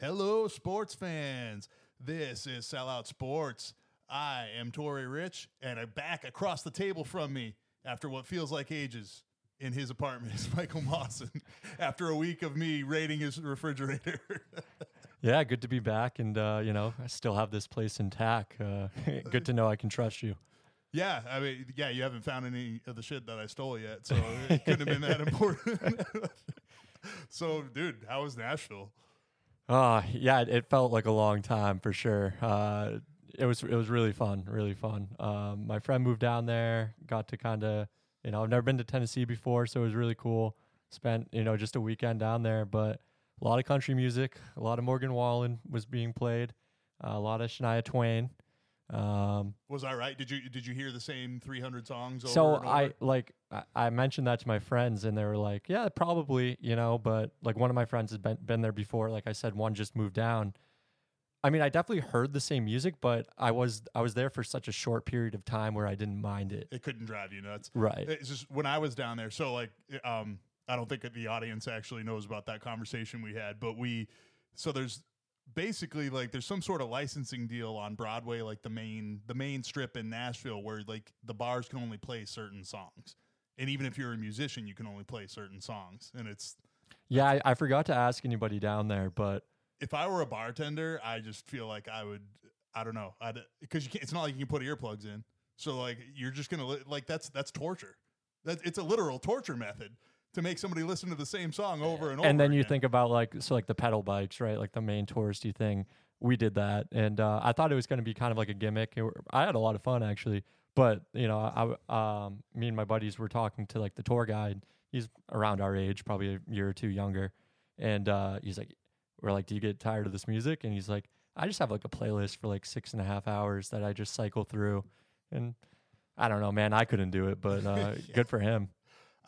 Hello, sports fans. This is Sellout Sports. I am Tori Rich, and I'm back across the table from me after what feels like ages in his apartment is Michael Mawson after a week of me raiding his refrigerator. Yeah, good to be back, and uh, you know, I still have this place intact. Uh, good to know I can trust you. yeah, I mean, yeah, you haven't found any of the shit that I stole yet, so it couldn't have been that important. so, dude, how was Nashville? Uh, yeah, it, felt like a long time for sure. Uh, it was it was really fun, really fun. Um, my friend moved down there, got to kind of, you know, I've never been to Tennessee before, so it was really cool. Spent you know just a weekend down there, but a lot of country music, a lot of Morgan Wallen was being played, uh, a lot of Shania Twain. Um, Was I right? Did you did you hear the same 300 songs over so? I like I, mentioned that to my friends and they were like, yeah, probably, you know, but like one of my friends has been been there before. Like I said, one just moved down. I mean, I definitely heard the same music, but I was I was there for such a short period of time where I didn't mind it. it couldn't drive you nuts. Right. It's just when I was down there. So like, um, I don't think the audience actually knows about that conversation we had, but we. So there's basically like there's some sort of licensing deal on Broadway, like the main the main strip in Nashville, where like the bars can only play certain songs, and even if you're a musician, you can only play certain songs, and it's. Yeah, I, I forgot to ask anybody down there, but If I were a bartender, I just feel like I would. I don't know. I'd because you can't. It's not like you can put earplugs in. So like you're just gonna li- like that's that's torture. That it's a literal torture method to make somebody listen to the same song over and over. and then you think about like so like the pedal bikes, right? Like the main touristy thing. We did that, and uh, I thought it was going to be kind of like a gimmick. It I had a lot of fun actually, but you know, I um, me and my buddies were talking to like the tour guide. He's around our age, probably a year or two younger, and uh, he's like, "We're like, do you get tired of this music?" And he's like, "I just have like a playlist for like six and a half hours that I just cycle through," and I don't know, man, I couldn't do it, but uh, Yeah. good for him.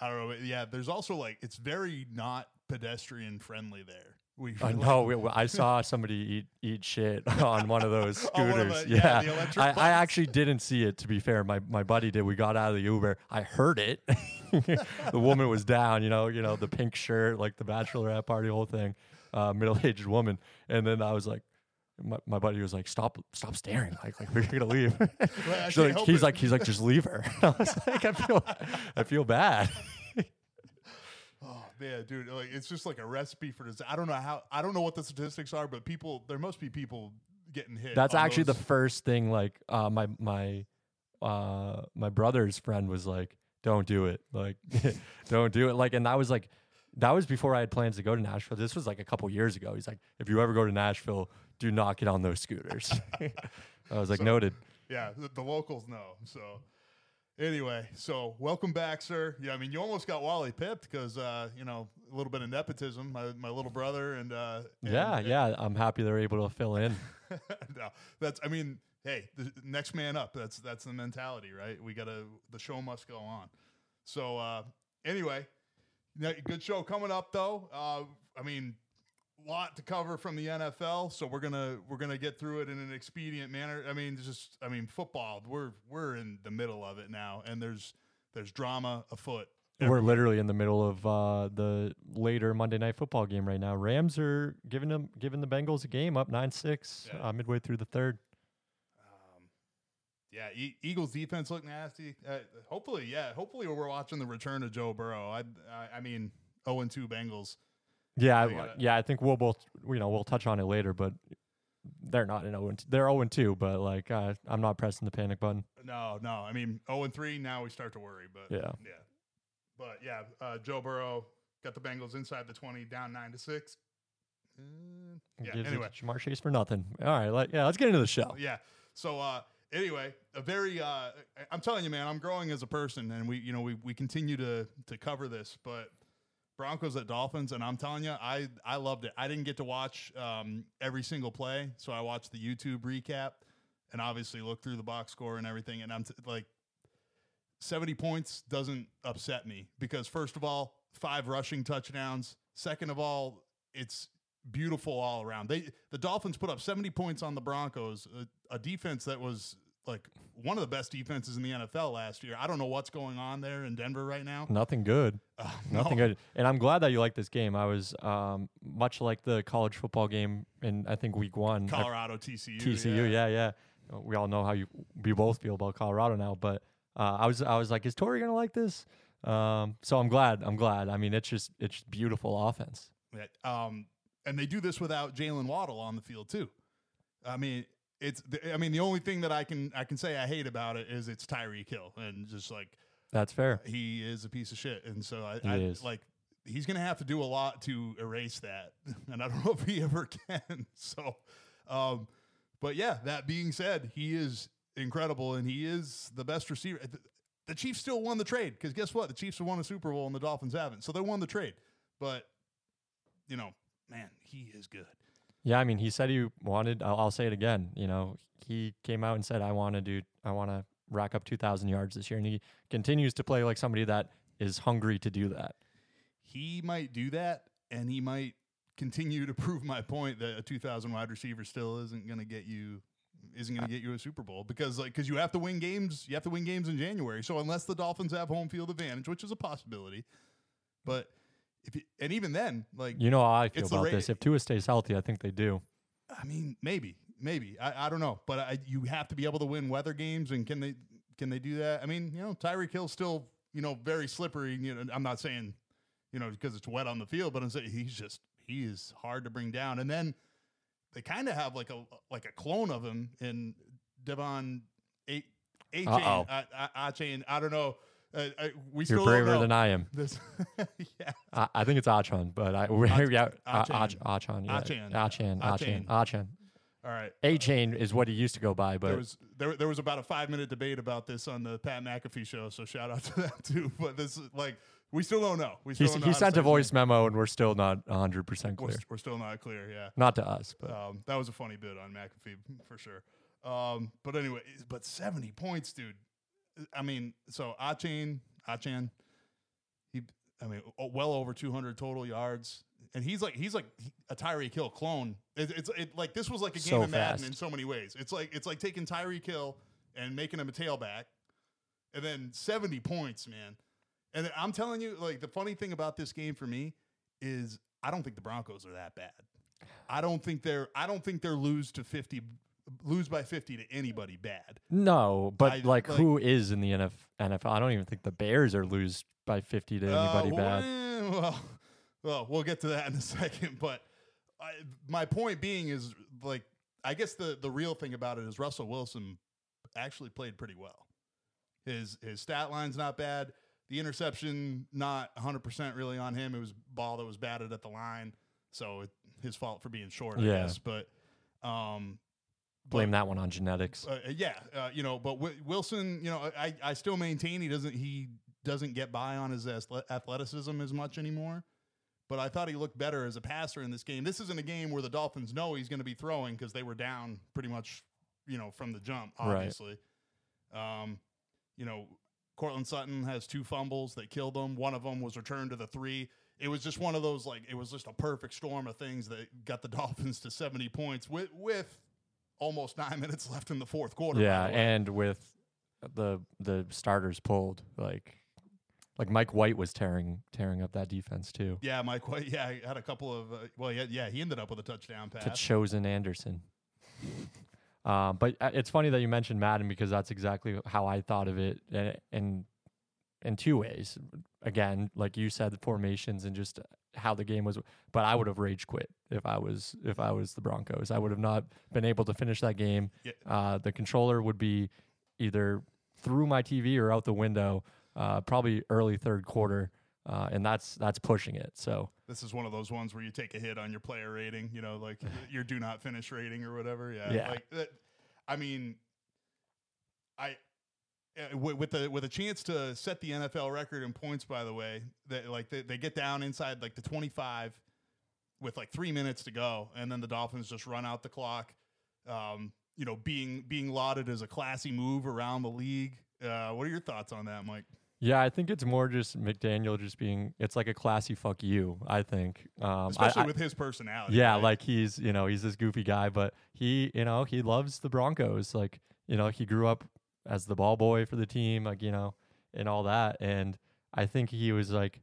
I don't know. Yeah, there's also like it's very not pedestrian friendly there. We I know. we- we- I saw somebody eat eat shit on one of those one of scooters. the- yeah, yeah, the I, I actually didn't see it. To be fair, my my buddy did. We got out of the Uber. I heard it. the woman was down. You know, you know the pink shirt, like the bachelorette party, whole thing. Uh, Middle aged woman, and then I was like. My, my buddy was like, "Stop! Stop staring! Like, like we're gonna leave." Like, he's it. like, he's like, just leave her. I was like, I feel, I feel bad. Oh man, dude, like it's just like a recipe for this. I don't know how. I don't know what the statistics are, but people there must be people getting hit. That's actually those- the first thing. Like uh, my my uh, my brother's friend was like, "Don't do it. Like, don't do it." Like, and that was like, that was before I had plans to go to Nashville. This was like a couple years ago. He's like, "If you ever go to Nashville, do not get on those scooters." I was like, So- "Noted." Yeah, the, the locals know. So anyway, so welcome back, sir. Yeah, I mean, you almost got Wally pipped because uh, you know a little bit of nepotism. My, my little brother and uh, and- yeah, and- yeah. I'm happy they're able to fill in. no, that's. I mean, hey, the next man up. That's that's the mentality, right? We gotta. The show must go on. So uh, anyway, good show coming up though. Uh, I mean, lot to cover from the NFL, so we're gonna we're gonna get through it in an expedient manner. I mean, just I mean, football. We're we're in the middle of it now, and there's there's drama afoot. We're literally in the middle of uh, the later Monday night football game right now. Rams are giving them giving the Bengals a game up nine six Yeah. uh, midway through the third. Um, yeah, e- Eagles defense look nasty. Uh, hopefully, yeah, hopefully we're watching the return of Joe Burrow. I, I, I mean, zero and two Bengals. Yeah, I- gotta- yeah. I think we'll both, you know, we'll touch on it later, but they're not in zero. and- They're zero and two, but like uh, I'm not pressing the panic button. No, no. I mean, zero and three. Now we start to worry, but Yeah. yeah. But yeah, uh, Joe Burrow got the Bengals inside the twenty, down nine to six. Uh, yeah. Gives Anyway, Ja'Marr Chase for nothing. All right, like, yeah, let's get into the show. yeah. So uh, anyway, a very. Uh, I'm telling you, man, I'm growing as a person, and we, you know, we we continue to to cover this, but. Broncos at Dolphins, and I'm telling you, I I loved it. I didn't get to watch um, every single play, so I watched the YouTube recap, and obviously looked through the box score and everything. And I'm t- like, 70 points doesn't upset me because first of all, five rushing touchdowns. Second of all, it's beautiful all around. They the Dolphins put up 70 points on the Broncos, a, a defense that was like one of the best defenses in the NFL last year. I don't know what's going on there in Denver right now. Nothing good. Uh, Nothing no. good. And I'm glad that you like this game. I was um, much like the college football game in I think week one. I- Colorado TCU. TCU, yeah. yeah, Uh, We all know how you we both feel about Colorado now, but uh, I was I was like, is Tori gonna like this? Um, so I'm glad. I'm glad. I mean, it's just it's just beautiful offense. Yeah, Um, and they do this without Jaylen Waddle on the field too. I mean, it's. The, I mean, the only thing that I can I can say I hate about it is it's Tyreek Hill and just like That's fair. he is a piece of shit, and so I, I is. like he's gonna have to do a lot to erase that, and I don't know if he ever can. So, um, but yeah, that being said, he is incredible, and he is the best receiver. The, the Chiefs still won the trade because guess what? The Chiefs have won a Super Bowl and the Dolphins haven't, so they won the trade. But you know, man, he is good. Yeah, I mean, he said he wanted. I'll, I'll say it again. You know, he came out and said, "I want to do. I want to rack up 2,000 yards this year," and he continues to play like somebody that is hungry to do that. He might do that, and he might continue to prove my point that a 2,000 wide receiver still isn't going to get you isn't going to get you a Super Bowl because like because you have to win games you have to win games in January. So unless the Dolphins have home field advantage, which is a possibility, but if you, and even then, like You know how I feel about this. If Tua stays healthy, I think they do. I mean, maybe, maybe I, I don't know, but I, you have to be able to win weather games, and can they can they do that? I mean, you know, Tyreek Hill's still you know very slippery. You know, I'm not saying you know because it's wet on the field, but I'm saying he's just he is hard to bring down. And then they kind of have like a like a clone of him in De'Von A A chain Uh-oh. A chain. I don't know. Uh, I, we You're braver than I am. This, yeah. I, I think it's Achon, but I yeah, Ach- Achan. Yeah, Achan. Achan, Achan. Achan, Achan. All right. A chain is what he used to go by, but there was there, there was about a five minute debate about this on the Pat McAfee show, so shout out to that too. But this is like we still don't know. We still he, don't know he sent a voice name. memo, and we're still not 100 percent We're, clear. we're still not clear. Yeah, Not to us, but um, that was a funny bit on McAfee for sure. Um, but anyway, but seventy points, dude. I mean, so Achan, Achan, he, I mean, well over two hundred total yards, and he's like he's like a Tyreek Hill clone. It, it's it, like this was like a game So of Madden fast. in so many ways. It's like it's like taking Tyreek Hill and making him a tailback, and then seventy points, man. And I'm telling you, like the funny thing about this game for me is I don't think the Broncos are that bad. I don't think they're I don't think they're lose to fifty lose by fifty to anybody bad. no. But I- like, like- who is in the NF, NFL? I don't even think the Bears are lose by 50 to anybody Uh, bad. well, Well, well, we'll get to that in a second. But I, my point being is like I guess the the real thing about it is Russell Wilson actually played pretty well. His his stat line's not bad. The interception not 100% really on him. It was ball that was batted at the line. So it, his fault for being short, I Yeah. guess. But um Blame that one on genetics. uh, yeah, uh, you know, but Wi- Wilson, you know, I, I still maintain he doesn't he doesn't get by on his athleticism as much anymore. But I thought he looked better as a passer in this game. This isn't a game where the Dolphins know he's going to be throwing because they were down pretty much, you know, from the jump. Right. Obviously, um, you know, Courtland Sutton has two fumbles that killed them. One of them was returned to the three. It was just one of those like it was just a perfect storm of things that got the Dolphins to seventy points with with almost nine minutes left in the fourth quarter. Yeah, and with the the starters pulled, like like Mike White was tearing tearing up that defense too. yeah, Mike White. Yeah, he had a couple of. Uh, well, yeah, yeah, he ended up with a touchdown pass To. Chosen Anderson. Um, but uh, it's funny that you mentioned Madden because that's exactly how I thought of it, and in in two ways. Again, like you said, the formations and just how the game was. But I would have rage quit if I was if I was the Broncos. I would have not been able to finish that game. Yeah. Uh, the controller would be either through my TV or out the window, uh, probably early third quarter, uh, and that's that's pushing it. So this is one of those ones where you take a hit on your player rating. You know, like your do not finish rating or whatever. Yeah, Yeah. Like that. I mean, I. uh, wi- With the with a chance to set the NFL record in points, by the way, that like they, they get down inside like the twenty five, with like three minutes to go, and then the Dolphins just run out the clock. Um, you know, being being lauded as a classy move around the league. Uh, what are your thoughts on that, Mike? yeah, I think it's more just McDaniel just being. It's like a classy fuck you. I think, um, Especially I- with his personality. Yeah, right? like he's you know he's this goofy guy, but he you know he loves the Broncos. Like you know, he grew up as the ball boy for the team, like, you know, and all that. And I think he was like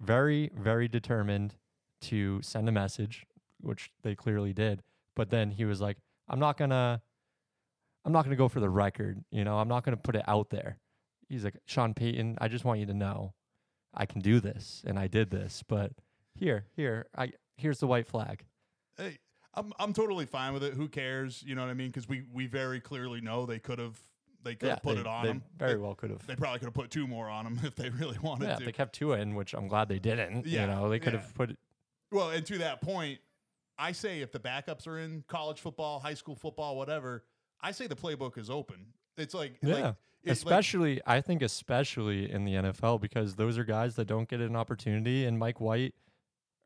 very, very determined to send a message, which they clearly did. But then he was like, I'm not gonna I'm not gonna go for the record, you know, I'm not gonna put it out there. He's like, Sean Payton, I just want you to know I can do this and I did this, but here, here, I here's the white flag. Hey, I'm I'm totally fine with it. Who cares? You know what I mean? Because we we very clearly know they could have they could have put they, it on they him. Very They- well could have. They probably could have put two more on him if they really wanted Yeah, to. they kept two in, which I'm glad they didn't. Yeah, You know, they could yeah. have put it. Well, and to that point, I say if the backups are in college football, high school football, whatever, I say the playbook is open. It's like, Yeah. like it's like- especially, I think, especially in the NFL because those are guys that don't get an opportunity. And Mike White,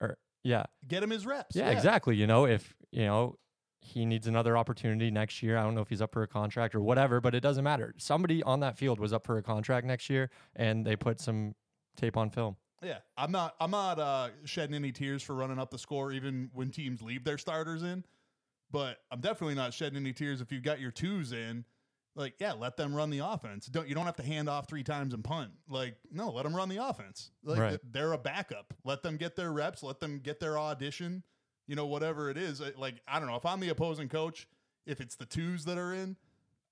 or yeah, get him his reps. yeah, exactly. You know, if you know he needs another opportunity next year, I don't know if he's up for a contract or whatever, but it doesn't matter. Somebody on that field was up for a contract next year, and they put some tape on film. Yeah, I'm not. I'm not uh, shedding any tears for running up the score, even when teams leave their starters in. But I'm definitely not shedding any tears if you've got your twos in. Like, yeah, let them run the offense. Don't you don't have to hand off three times and punt. Like, no, let them run the offense. Like, Right. they're a backup. Let them get their reps. Let them get their audition. You know, whatever it is. Like, I don't know if I'm the opposing coach. If it's the twos that are in,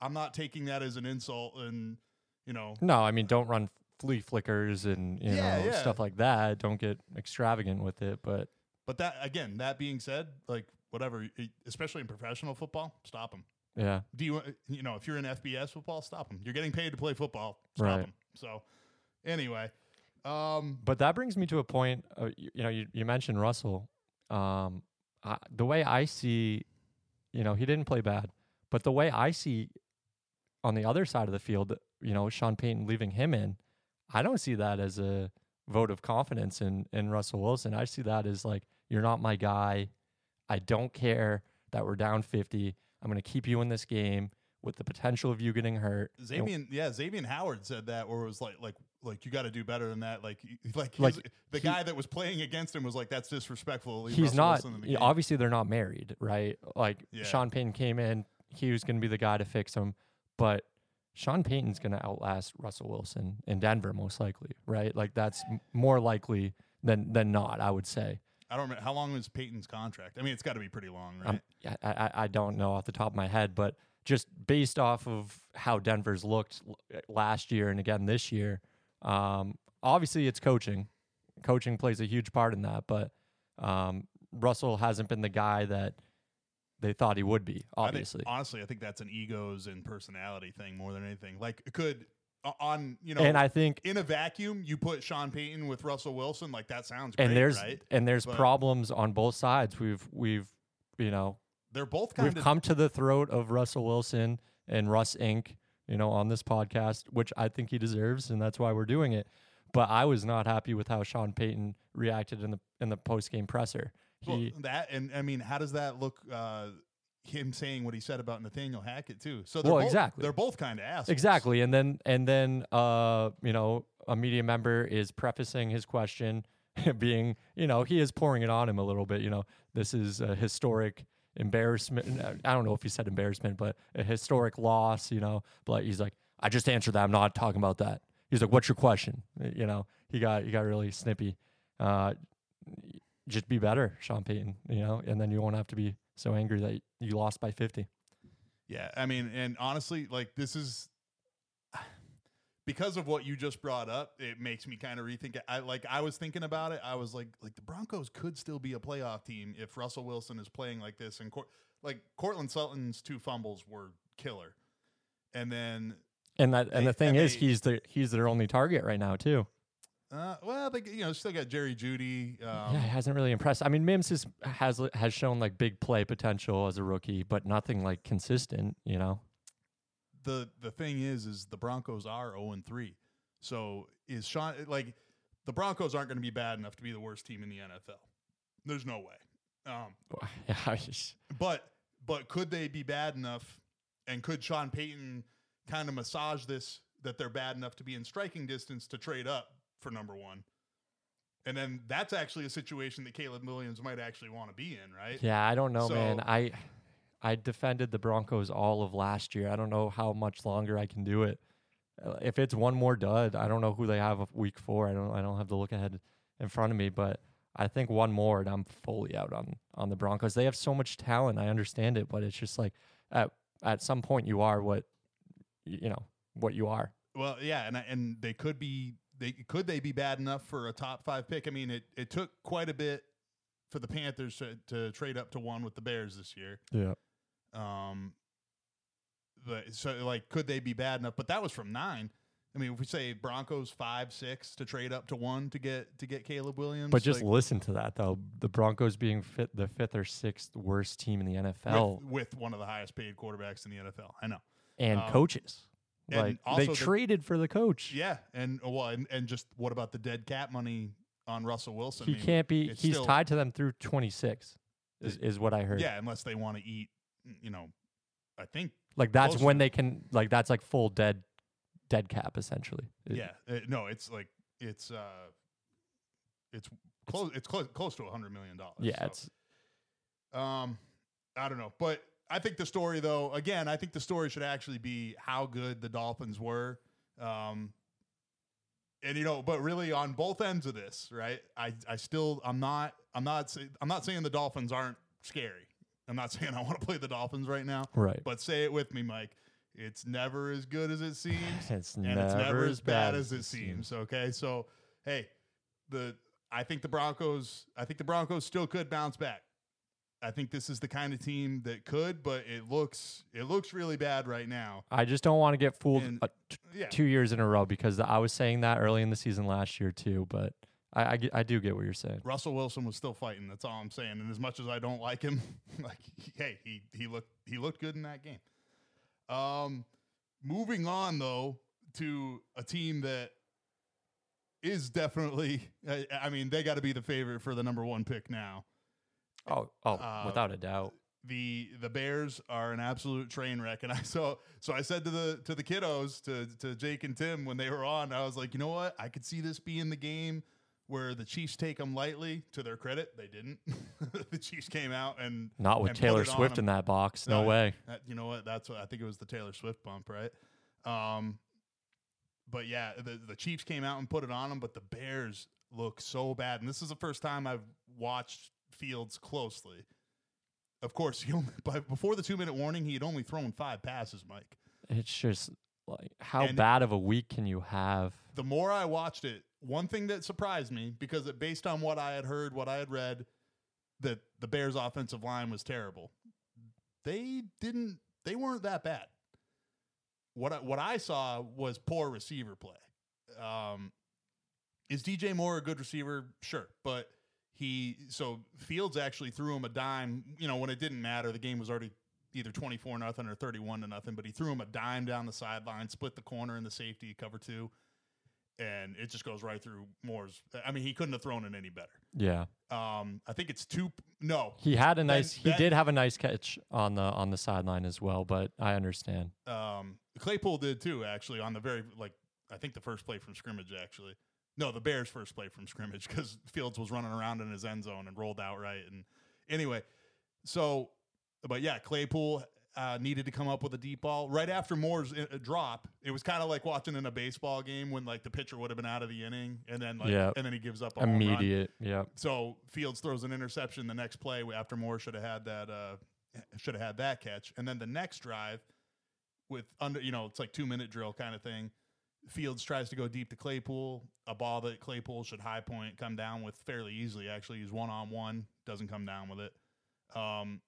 I'm not taking that as an insult. And you know, No, I mean, don't run flea flickers and you Yeah, know yeah. stuff like that. Don't get extravagant with it, but. But that again, that being said, like whatever, especially in professional football, stop them. Yeah, Do you you know if you're in FBS football, stop them. You're getting paid to play football, stop Right. them. So anyway, um, But that brings me to a point. Uh, you, you know, you, you mentioned Russell. Um, I, the way I see, you know, he didn't play bad, but the way I see on the other side of the field, you know, Sean Payton leaving him in, I don't see that as a vote of confidence in in Russell Wilson. I see that as like, you're not my guy. I don't care that we're down 50. I'm going to keep you in this game with the potential of you getting hurt. Xavier, yeah, Xavier Howard said that, or it was like like like you got to do better than that. Like like, Like, the he- guy that was playing against him was like, that's disrespectful. He's Russell not the yeah, obviously they're not married right like Yeah. sean payton came in he was going to be the guy to fix him but sean payton's going to outlast russell wilson in denver most likely right like that's m- more likely than than not i would say I don't remember how long was Payton's contract. I mean, it's got to be pretty long, right? yeah, I, I i don't know off the top of my head but just based off of how denver's looked l- last year and again this year um obviously it's coaching coaching plays a huge part in that but um russell hasn't been the guy that they thought he would be I think- obviously honestly, I think that's an egos and personality thing more than anything. Like, it could on you know, and I think in a vacuum, you put Sean Payton with Russell Wilson, like that sounds great, and there's right? and there's But- problems on both sides. We've we've you know They're both kind we've of come to the throat of Russell Wilson and Russ Inc. You know on this podcast, which I think he deserves, and that's why we're doing it. But I was not happy with how Sean Payton reacted in the in the post game presser. well, that, and I mean, how does that look? Uh, him saying what he said about Nathaniel Hackett too. So they're Well, both, exactly. They're both kind of assholes. Exactly. And then and then uh, you know, a media member is prefacing his question being, you know, he is pouring it on him a little bit, you know, this is a historic embarrassment. I don't know if he said embarrassment, but a historic loss, you know. But he's like, I just answered that. I'm not talking about that. He's like, What's your question? You know, he got he got really snippy. Uh just be better, Sean Payton, you know, and then you won't have to be so angry that you lost by 50. Yeah, I mean, and honestly, like this is because of what you just brought up. It makes me kind of rethink. it. I like I was thinking about it. I was like, like the Broncos could still be a playoff team if Russell Wilson is playing like this. And Cor- like Courtland Sutton's two fumbles were killer, and then And that and They- the thing and is they- he's the he's their only target right now too. uh, well, they you know still got Jerry Jeudy. Um, yeah, he hasn't really impressed. I mean, Mims is, has has shown like big play potential as a rookie, but nothing like consistent. You know, the the thing is is the Broncos are 0 and 3. So is Sean like the Broncos aren't going to be bad enough to be the worst team in the NFL. There's no way. Um, yeah, I just- but but could they be bad enough and could Sean Payton kind of massage this that they're bad enough to be in striking distance to trade up for number 1? And then that's actually a situation that Caleb Williams might actually want to be in, right? yeah, I don't know, man. I I defended the Broncos all of last year. I don't know how much longer I can do it. Uh, If it's one more dud, I don't know who they have week four. I don't I don't have the look ahead in front of me, but I think one more and I'm fully out on on the Broncos. They have so much talent. I understand it, but it's just like at at some point you are what you know what you are. Well, yeah, and I- and they could be they could they be bad enough for a top five pick? I mean, it it took quite a bit for the Panthers to, to trade up to one with the Bears this year. Yeah. Um, but so like, could they be bad enough? But that was from nine. I mean, if we say Broncos five, six to trade up to one to get to get Caleb Williams, But just like, listen to that though. The Broncos being fit the fifth or sixth worst team in the NFL with, with one of the highest paid quarterbacks in the NFL. I know. and um, coaches. and Like they the- traded for the coach. Yeah, and well, and, and just what about the dead cap money on Russell Wilson? he I mean, can't be. He's still- tied to them through 26. Is, is what I heard. Yeah, unless they want to eat, you know, I think Like that's Close when they can. Like that's like full dead, dead cap essentially. It- Yeah, uh, no, it's like it's uh, it's close. It's close close to a hundred million dollars. Yeah. so, It's um, I don't know, but I think the story though, again, I think the story should actually be how good the Dolphins were. Um, and you know, but really on both ends of this, right? I I still I'm not I'm not say, I'm not saying the Dolphins aren't scary. I'm not saying I want to play the Dolphins right now, right. but say it with me, Mike. It's never as good as it seems It's and never it's never as bad as it seems. Okay, so hey, the I think the Broncos, I think the Broncos still could bounce back. I think this is the kind of team that could, but it looks it looks really bad right now. I just don't want to get fooled And- uh, t- Yeah, two years in a row because I was saying that early in the season last year too. But I, I, I do get what you're saying. Russell Wilson was still fighting. That's all I'm saying. And as much as I don't like him, like hey, he he looked he looked good in that game. Um, moving on though to a team that is definitely. I, I mean, they got to be the favorite for the number one pick now. Oh, oh, Uh, without a doubt. the the Bears are an absolute train wreck, and I so so I said to the to the kiddos to to Jake and Tim when they were on, I was like, you know what, I could see this being the game where the Chiefs take them lightly. To their credit, they didn't. the Chiefs came out and Not with and Taylor on in that box. No No, way. that, you know what? That's what I think it was the Taylor Swift bump, right? Um, but yeah, the the Chiefs came out and put it on them, but the Bears look so bad, and this is the first time I've watched Fields closely. Of course, he only, but before the two minute warning, he had only thrown five passes, Mike. It's just like how And- bad of a week can you have? The more I watched it, one thing that surprised me because it, based on what I had heard, what I had read, that the Bears' offensive line was terrible. They didn't. They weren't that bad. What I, what I saw was poor receiver play. Um, is DJ Moore a good receiver? Sure, but he so Fields actually threw him a dime. You know when it didn't matter, the game was already either twenty four nothing or thirty one to nothing. But he threw him a dime down the sideline, split the corner and the safety cover two, and it just goes right through Moore's. I mean, he couldn't have thrown it any better. Yeah. Um, I think it's two. No, He had a nice. he then- did have a nice catch on the on the sideline as well, but I understand. um, Claypool did too. Actually, on the very like, I think the first play from scrimmage. Actually, no, the Bears' first play from scrimmage because Fields was running around in his end zone and rolled out right. And anyway, so, but yeah, Claypool uh, needed to come up with a deep ball right after Moore's uh, drop. It was kind of like watching in a baseball game when like the pitcher would have been out of the inning, and then like, Yeah. and then he gives up a home run. Immediate. Yeah. So Fields throws an interception the next play after Moore should have had that uh, should have had that catch, and then the next drive with under you know it's like two minute drill kind of thing. Fields tries to go deep to Claypool, a ball that Claypool should high point come down with fairly easily. Actually, he's one on one, doesn't come down with it. Um,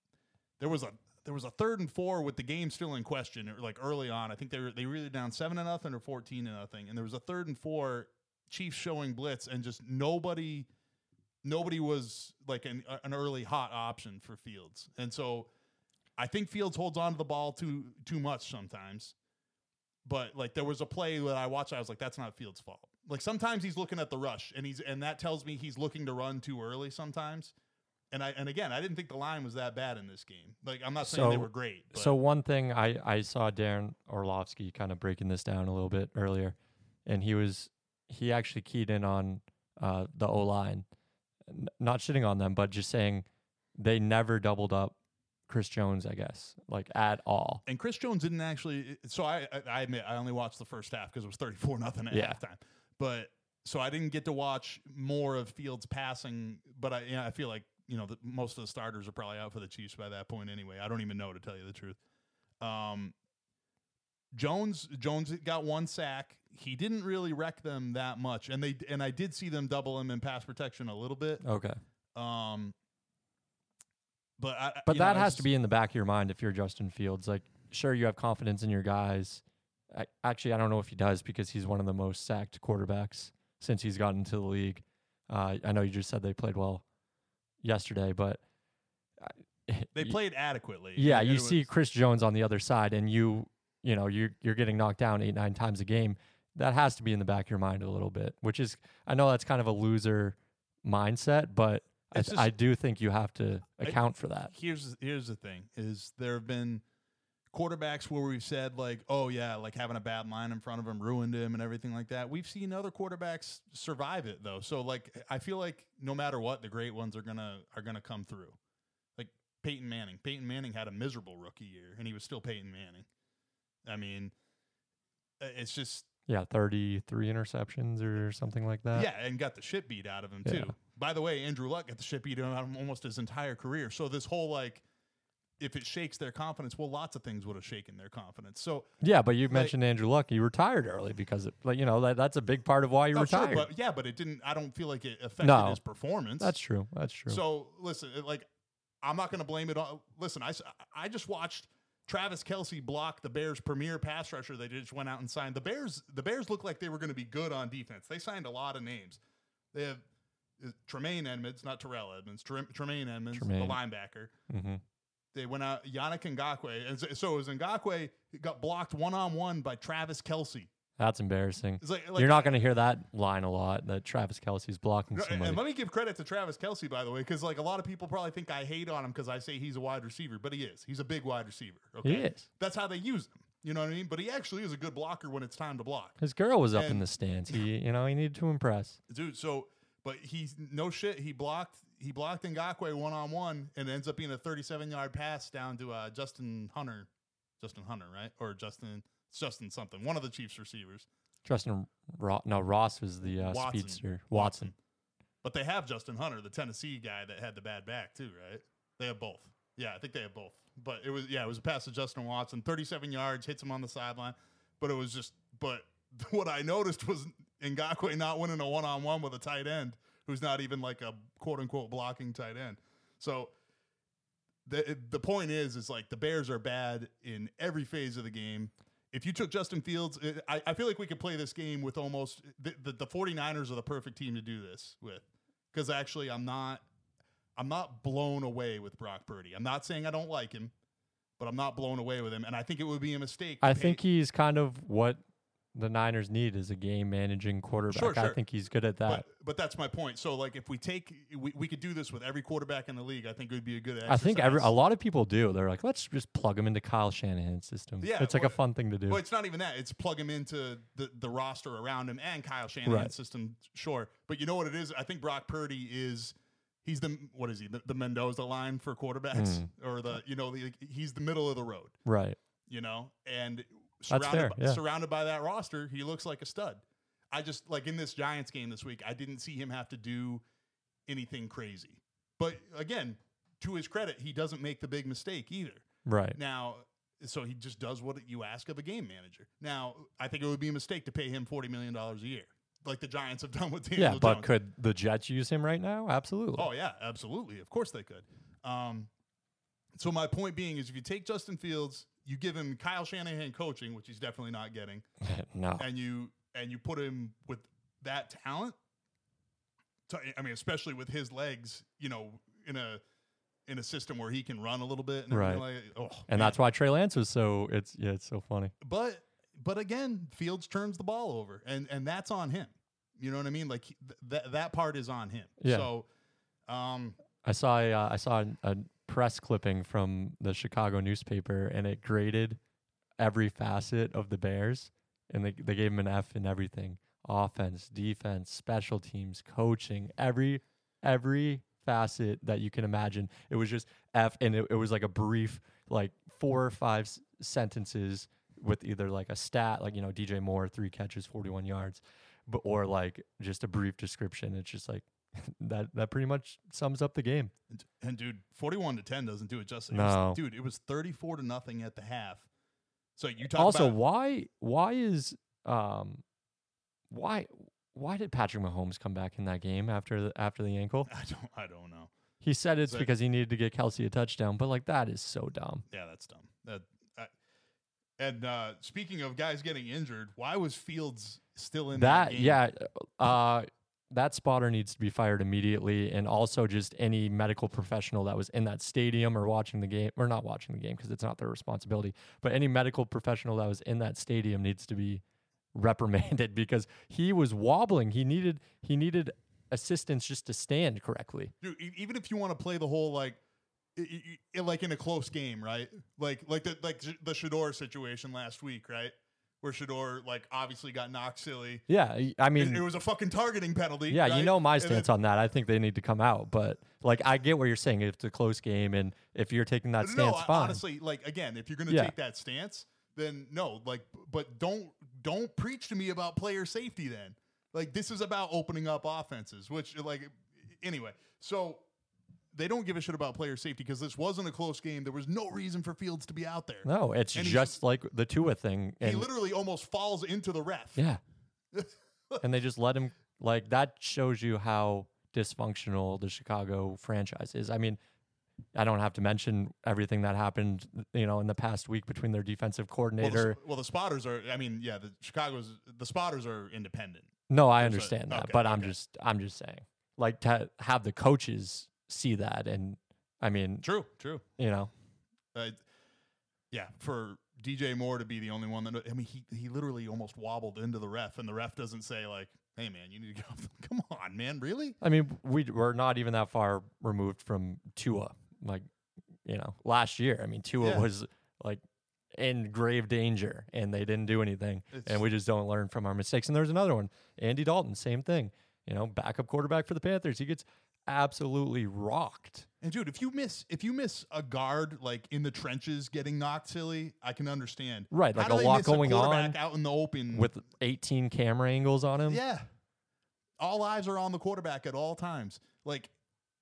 there was a there was a third and four with the game still in question, like early on. I think they were they were either down seven to nothing or fourteen to nothing, and there was a third and four. Chiefs showing blitz, and just nobody nobody was like an, an early hot option for Fields. And so I think Fields holds on to the ball too too much sometimes. But like there was a play that I watched, I was like, that's not Fields' fault. Like sometimes he's looking at the rush and he's and that tells me he's looking to run too early sometimes. And I and again, I didn't think the line was that bad in this game. Like I'm not saying they were great. But So one thing I I saw Darren Orlovsky kind of breaking this down a little bit earlier, and he was he actually keyed in on uh, the O line, N- not shitting on them, but just saying they never doubled up Chris Jones, I guess, like at all. And Chris Jones didn't actually. So I, I, I admit I only watched the first half because it was thirty four nothing at Yeah. halftime. But so I didn't get to watch more of Fields passing. But I, yeah, I feel like you know the, most of the starters are probably out for the Chiefs by that point anyway. I don't even know to tell you the truth. Um, Jones Jones got one sack. He didn't really wreck them that much, and they and I did see them double him in pass protection a little bit. Okay. Um, but I, But know, that I has just- to be in the back of your mind if you're Justin Fields. Like, sure, you have confidence in your guys. I, actually, I don't know if he does because he's one of the most sacked quarterbacks since he's gotten to the league. Uh, I know you just said they played well yesterday, but they played adequately. Yeah, you was- see Chris Jones on the other side, and you, you know, you're you're getting knocked down eight nine times a game. That has to be in the back of your mind a little bit, which is I know that's kind of a loser mindset, but I, th- I do think you have to I- account for that. here's here's the thing is there have been quarterbacks where we've said like oh yeah like having a bad line in front of him ruined him and everything like that we've seen other quarterbacks survive it though so like i feel like no matter what the great ones are gonna are gonna come through like peyton manning peyton manning had a miserable rookie year and he was still peyton manning i mean it's just Yeah, thirty three interceptions or something like that. yeah, and got the shit beat out of him Yeah. too. By the way, Andrew Luck got the shit beat out of him almost his entire career. So this whole like, if it shakes their confidence, well, lots of things would have shaken their confidence. So Yeah, but you mentioned Andrew Luck. You retired early because, it, like, you know, that, that's a big part of why he Oh, sure, retired. but yeah, but it didn't. I don't feel like it affected No. his performance. that's true. That's true. So listen, like, I'm not going to blame it on. Listen, I I just watched Travis Kelce block the Bears' premier pass rusher. They just went out and signed the Bears. The Bears looked like they were going to be good on defense. They signed a lot of names. They have uh, Tremaine Edmunds, not Terrell Edmunds. Tremaine Edmunds, Tremaine. the linebacker. hmm They went out Yannick Ngakoue, and so- so it was Ngakoue got blocked one on one by Travis Kelce. That's embarrassing. Like, like You're not going to hear that line a lot. That Travis Kelce's blocking somebody. And let me give credit to Travis Kelce, by the way, because like a lot of people probably think I hate on him because I say he's a wide receiver, but he is. He's a big wide receiver. Okay? He is. That's how they use him. You know what I mean? But he actually is a good blocker when it's time to block, His girl was up in the stands. He, you know, he needed to impress. dude. So, but he's no shit. He blocked. He blocked Ngakoue one on one, and it ends up being a 37 yard pass down to uh, Justin Hunter, Justin Hunter, right? Or Justin Justin something, one of the Chiefs receivers. Justin, Ro- no, Ross was the uh, Watson. speedster. Watson. But they have Justin Hunter, the Tennessee guy that had the bad back too, right? They have both. Yeah, I think they have both. But it was yeah, it was a pass to Justin Watson, 37 yards, hits him on the sideline. But it was just but what I noticed was Ngakoue not winning a one-on-one with a tight end who's not even like a quote unquote blocking tight end. So the the point is is like the Bears are bad in every phase of the game. If you took Justin Fields, I, I feel like we could play this game with almost the, the, the 49ers are the perfect team to do this with. Because actually I'm not I'm not blown away with Brock Purdy. I'm not saying I don't like him, but I'm not blown away with him. And I think it would be a mistake. I pay- think he's kind of what the Niners need is a game managing quarterback. Sure, I think he's good at that. but, but that's my point. So like if we take we, we could do this with every quarterback in the league, I think it would be a good I think every a lot of people do. They're like, let's just plug him into Kyle Shanahan's system. Yeah, it's like a fun thing to do. Well, it's not even that. It's plug him into the, the roster around him and Kyle Shanahan's Right. system, sure. But you know what it is? I think Brock Purdy is he's the what is he? The, the Mendoza line for quarterbacks, Mm. or the you know the, he's the middle of the road, right. you know, and surrounded fair, by, yeah. surrounded by that roster, he looks like a stud. I just like in this Giants game this week, I didn't see him have to do anything crazy. But again, to his credit, he doesn't make the big mistake either. Right. Now, so he just does what you ask of a game manager. Now, I think it would be a mistake to pay him forty million dollars a year, like the Giants have done with Daniel Yeah, but Jones. could the Jets use him right now? Absolutely. oh yeah, absolutely, of course they could. Um, so my point being is, if you take Justin Fields, you give him Kyle Shanahan coaching, which he's definitely not getting, no. and you and you put him with that talent. To, I mean, especially with his legs, you know, in a in a system where he can run a little bit, and Right. Like, oh, And man. that's why Trey Lance was so it's yeah, it's so funny. but but again, Fields turns the ball over, and and that's on him. You know what I mean? Like th- that that part is on him. Yeah. So, um, I saw a, uh, I saw a, a press clipping from the Chicago newspaper, and it graded every facet of the Bears, and they they gave him an F in everything: offense, defense, special teams, coaching, every every facet that you can imagine. It was just F, and it, it was like a brief, like four or five s- sentences with either like a stat, like you know DJ Moore three catches, forty one yards, but or like just a brief description. It's just like that. That pretty much sums up the game. And, and dude, forty-one to ten doesn't do it justice. It was- No. dude, it was thirty-four to nothing at the half. So you talk also, about why why is um why why did Patrick Mahomes come back in that game after the, after the ankle? I don't I don't know. He said it's because he needed to get Kelce a touchdown, but like that is so dumb. Yeah, that's dumb. That I, and uh, speaking of guys getting injured, why was Fields still in that? That yeah, uh, that spotter needs to be fired immediately, and also just any medical professional that was in that stadium or watching the game or not watching the game because it's not their responsibility. But any medical professional that was in that stadium needs to be reprimanded because he was wobbling. He needed he needed assistance just to stand correctly. Dude, even if you want to play the whole like, like in a close game, right? Like like the like the Shedeur situation last week, right? Where Shedeur like obviously got knocked silly. Yeah, I mean, It, it was a fucking targeting penalty. Yeah, you know my And then- stance on that. I think they need to come out, but like I get what you're saying. If it's a close game, and if you're taking that no, stance, I- fine. honestly, like again, if you're gonna Yeah. take that stance, then no, like, but don't don't preach to me about player safety. Then, like, this is about opening up offenses, which, like, anyway. So they don't give a shit about player safety because this wasn't a close game. There was no reason for Fields to be out there. no, it's And he- just like the Tua thing, he and literally almost falls into the ref. yeah, and they just let him. Like that shows you how dysfunctional the Chicago franchise is. I mean. I don't have to mention everything that happened, you know, in the past week between their defensive Well, the, coordinator. well, the spotters are. I mean, yeah, the Chicago's the spotters are independent. no, I understand that, okay, but I'm just, I'm just saying, like to have the coaches see that, and I mean, True, true. you know, Uh, yeah, for DJ Moore to be the only one that I mean, he he literally almost wobbled into the ref, and the ref doesn't say like, "Hey, man, you need to get off." the-" Come on, man, really? I mean, we we're not even that far removed from Tua. Like, you know, last year, I mean, Tua Yeah. was like in grave danger, and they didn't do anything, It's- and we just don't learn from our mistakes. And there's another one, Andy Dalton, same thing. You know, backup quarterback for the Panthers, he gets absolutely rocked. And dude, if you miss if you miss a guard like in the trenches getting knocked silly, I can understand. Right, How like do a they lot miss going quarterback on out in the open with 18 camera angles on him. Yeah. All eyes are on the quarterback at all times. Like,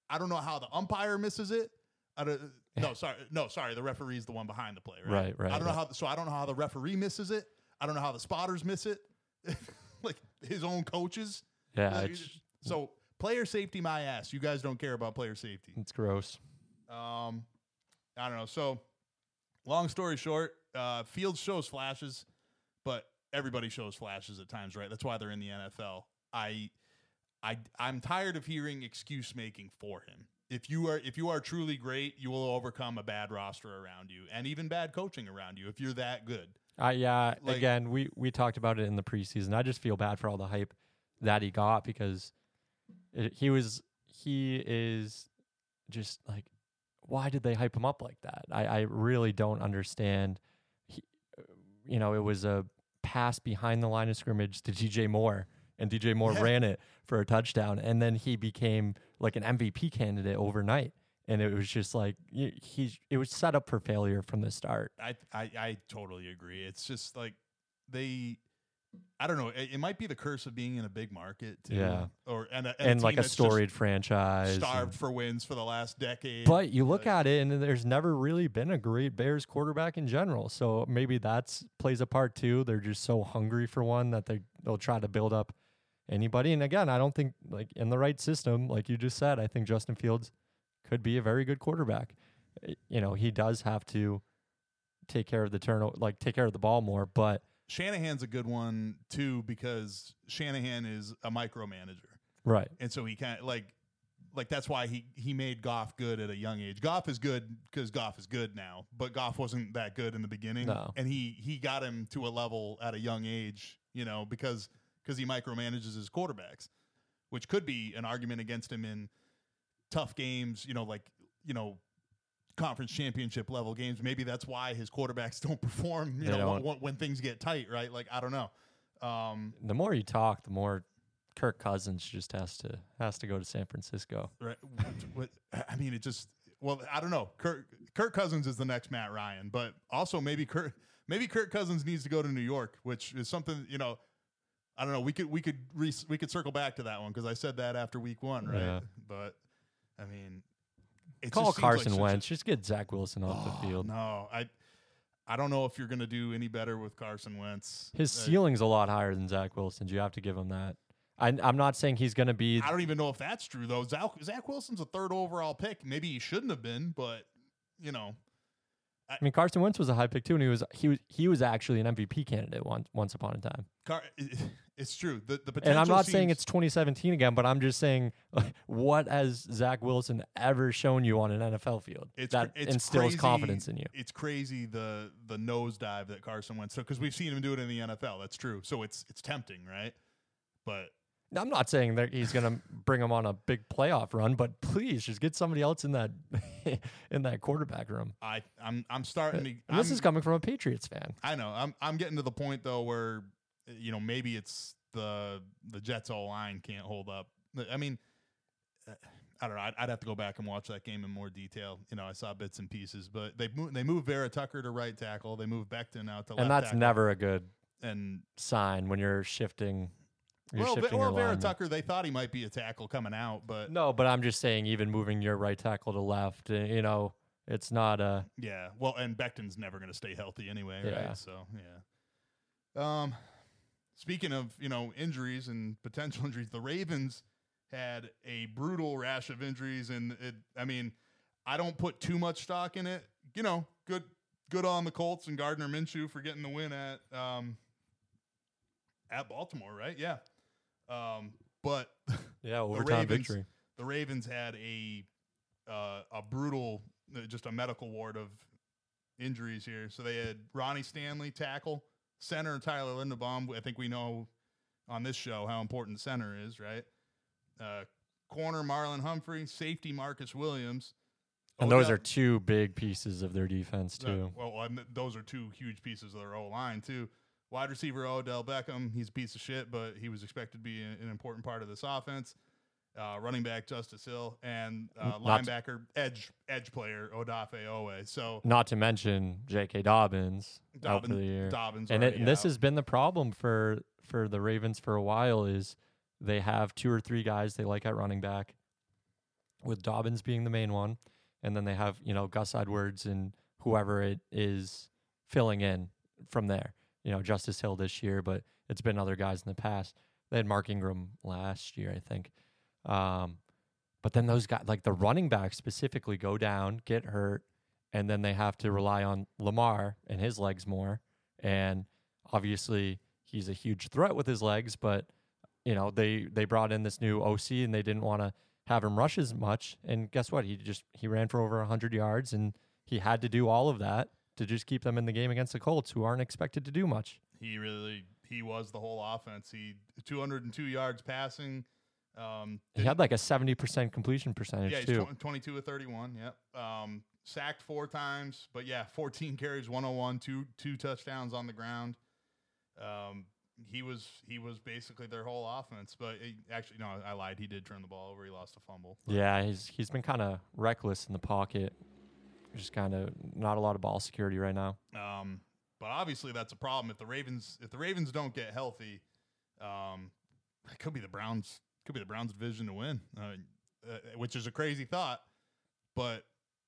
I don't know how the umpire misses it. I don't, no, sorry, no, sorry. The referee's the one behind the play, right? Right, right, I don't know right. how. So I don't know how the referee misses it. I don't know how the spotters miss it. like his own coaches. Yeah, Like, so player safety, my ass. You guys don't care about player safety. it's gross. Um, I don't know. So, long story short, uh, Fields shows flashes, but everybody shows flashes at times, right? That's why they're in the NFL. I, I, I'm tired of hearing excuse making for him. If you are if you are truly great, you will overcome a bad roster around you and even bad coaching around you if you're that good. Uh, yeah, Like- again, we we talked about it in the preseason. I just feel bad for all the hype that he got because it, he was he is just like, why did they hype him up like that? I I really don't understand. He, uh, you know, it was a pass behind the line of scrimmage to DJ Moore, and DJ Moore Yeah. ran it for a touchdown, and then he became like an MVP candidate overnight. And it was just like he's it was set up for failure from the start. I, I, I totally agree. It's just like they, I don't know. It, it might be the curse of being in a big market, too. Yeah. Or and, a, and, like a that's just storied franchise. and- starved for wins for the last decade. But you look Like, at it, and there's never really been a great Bears quarterback in general. So maybe that's plays a part too. They're just so hungry for one that they they'll try to build up anybody. And again, I don't think like in the right system, like you just said, I think Justin Fields could be a very good quarterback. Uh, You know, he does have to take care of the turnover, like take care of the ball more. But Shanahan's a good one too because Shanahan is a micromanager, right, and so he kind of like, like that's why he he made Goff good at a young age. Goff is good because Goff is good now, but Goff wasn't that good in the beginning, No. and he he got him to a level at a young age, you know, because because he micromanages his quarterbacks, which could be an argument against him in tough games, you know, like you know. Conference championship level games. Maybe that's why his quarterbacks don't perform. You They know, when, when things get tight, right? Like I don't know. Um, the more you talk, the more Kirk Cousins just has to has to go to San Francisco. Right. I mean, it just. Well, I don't know. Kirk, Kirk Cousins is the next Matt Ryan, but also maybe Kirk maybe Kirk Cousins needs to go to New York, which is something you know. I don't know. We could we could re- we could circle back to that one because I said that after week one, right? Yeah. But I mean, it Call seems like Carson a- Wentz. Just get Zach Wilson off Oh, the field. No, I I don't know if you're going to do any better with Carson Wentz. His Uh, ceiling's a lot higher than Zach Wilson's. You have to give him that. I, I'm not saying he's going to be. I don't even know if that's true though. Zach, Zach Wilson's a third overall pick. Maybe he shouldn't have been, but you know, I mean, Carson Wentz was a high pick too, and he was he was he was actually an MVP candidate once once upon a time. Car- it's true. The the potential. And I'm not saying it's 2017 again, but I'm just saying, what has Zach Wilson ever shown you on an NFL field It's that it's instills crazy- confidence in you? It's crazy the the nosedive that Carson went. took because we've seen him do it in the NFL. That's true. So it's it's tempting, right? But I'm not saying that he's going to bring him on a big playoff run, but please just get somebody else in that in that quarterback room. I I'm I'm starting uh, to. And this I'm- is coming from a Patriots fan. I know. I'm I'm getting to the point though where you know maybe it's the the Jets all line can't hold up. I mean, uh, I don't know. I'd, I'd have to go back and watch that game in more detail. You know, I saw bits and pieces, but they moved they moved Vera Tucker to right tackle. They moved Becton out to left And that's tackle. never a good and sign when you're shifting. You're well, shifting well Vera. Tucker they thought he might be a tackle coming out, but No, but I'm just saying, even moving your right tackle to left, uh, you know, it's not a. yeah. Well, and Becton's never going to stay healthy anyway, Yeah. right? So yeah. Um, speaking of you know injuries and potential injuries, the Ravens had a brutal rash of injuries, and it. I mean, I don't put too much stock in it. You know, good good on the Colts and Gardner Minshew for getting the win at um at Baltimore, right? Yeah. Um, but Yeah, overtime Ravens- victory. the Ravens had a uh, a brutal, uh, just a medical ward of injuries here. So they had Ronnie Stanley tackle, center Tyler Linderbaum. I think we know on this show how important center is, right? Uh, corner Marlon Humphrey, safety Marcus Williams, And those are two big pieces of their defense, uh, too. well, those are two huge pieces of their O line too. Wide receiver Odell Beckham, he's a piece of shit, but he was expected to be an important part of this offense. Uh, running back Justice Hill and uh, Not to- linebacker edge edge player Odafe Oweh. So Not to mention J.K. Dobbins, out for Dobbins, the year. Dobbins and, it, this has been the problem for for the Ravens for a while is they have two or three guys they like at running back, with Dobbins being the main one, and then they have you know Gus Edwards and whoever it is filling in from there. You know Justice Hill this year, but it's been other guys in the past. They had Mark Ingram last year, I think. Um, but then those guys, like the running backs specifically, go down, get hurt, and then they have to rely on Lamar and his legs more. And obviously, he's a huge threat with his legs, but you know they they brought in this new OC and they didn't want to have him rush as much. And guess what? He just he ran for over hundred yards, and he had to do all of that to just keep them in the game against the Colts, who aren't expected to do much. he really he was the whole offense. He 202 yards passing. Um, He had like a seventy percent completion percentage yeah, he's too. 22 to 31. Yep. Um, sacked four times, but yeah, 14 carries, 101, two two touchdowns on the ground. Um, he was he was basically their whole offense. But he, actually, no, I lied. He did turn the ball over. He lost a fumble. Yeah, he's he's been kind of reckless in the pocket. Just kind of not a lot of ball security right now. Um, but obviously that's a problem if the Ravens if the Ravens don't get healthy, um, it could be the Browns could be the Browns division to win, uh, uh, which is a crazy thought. But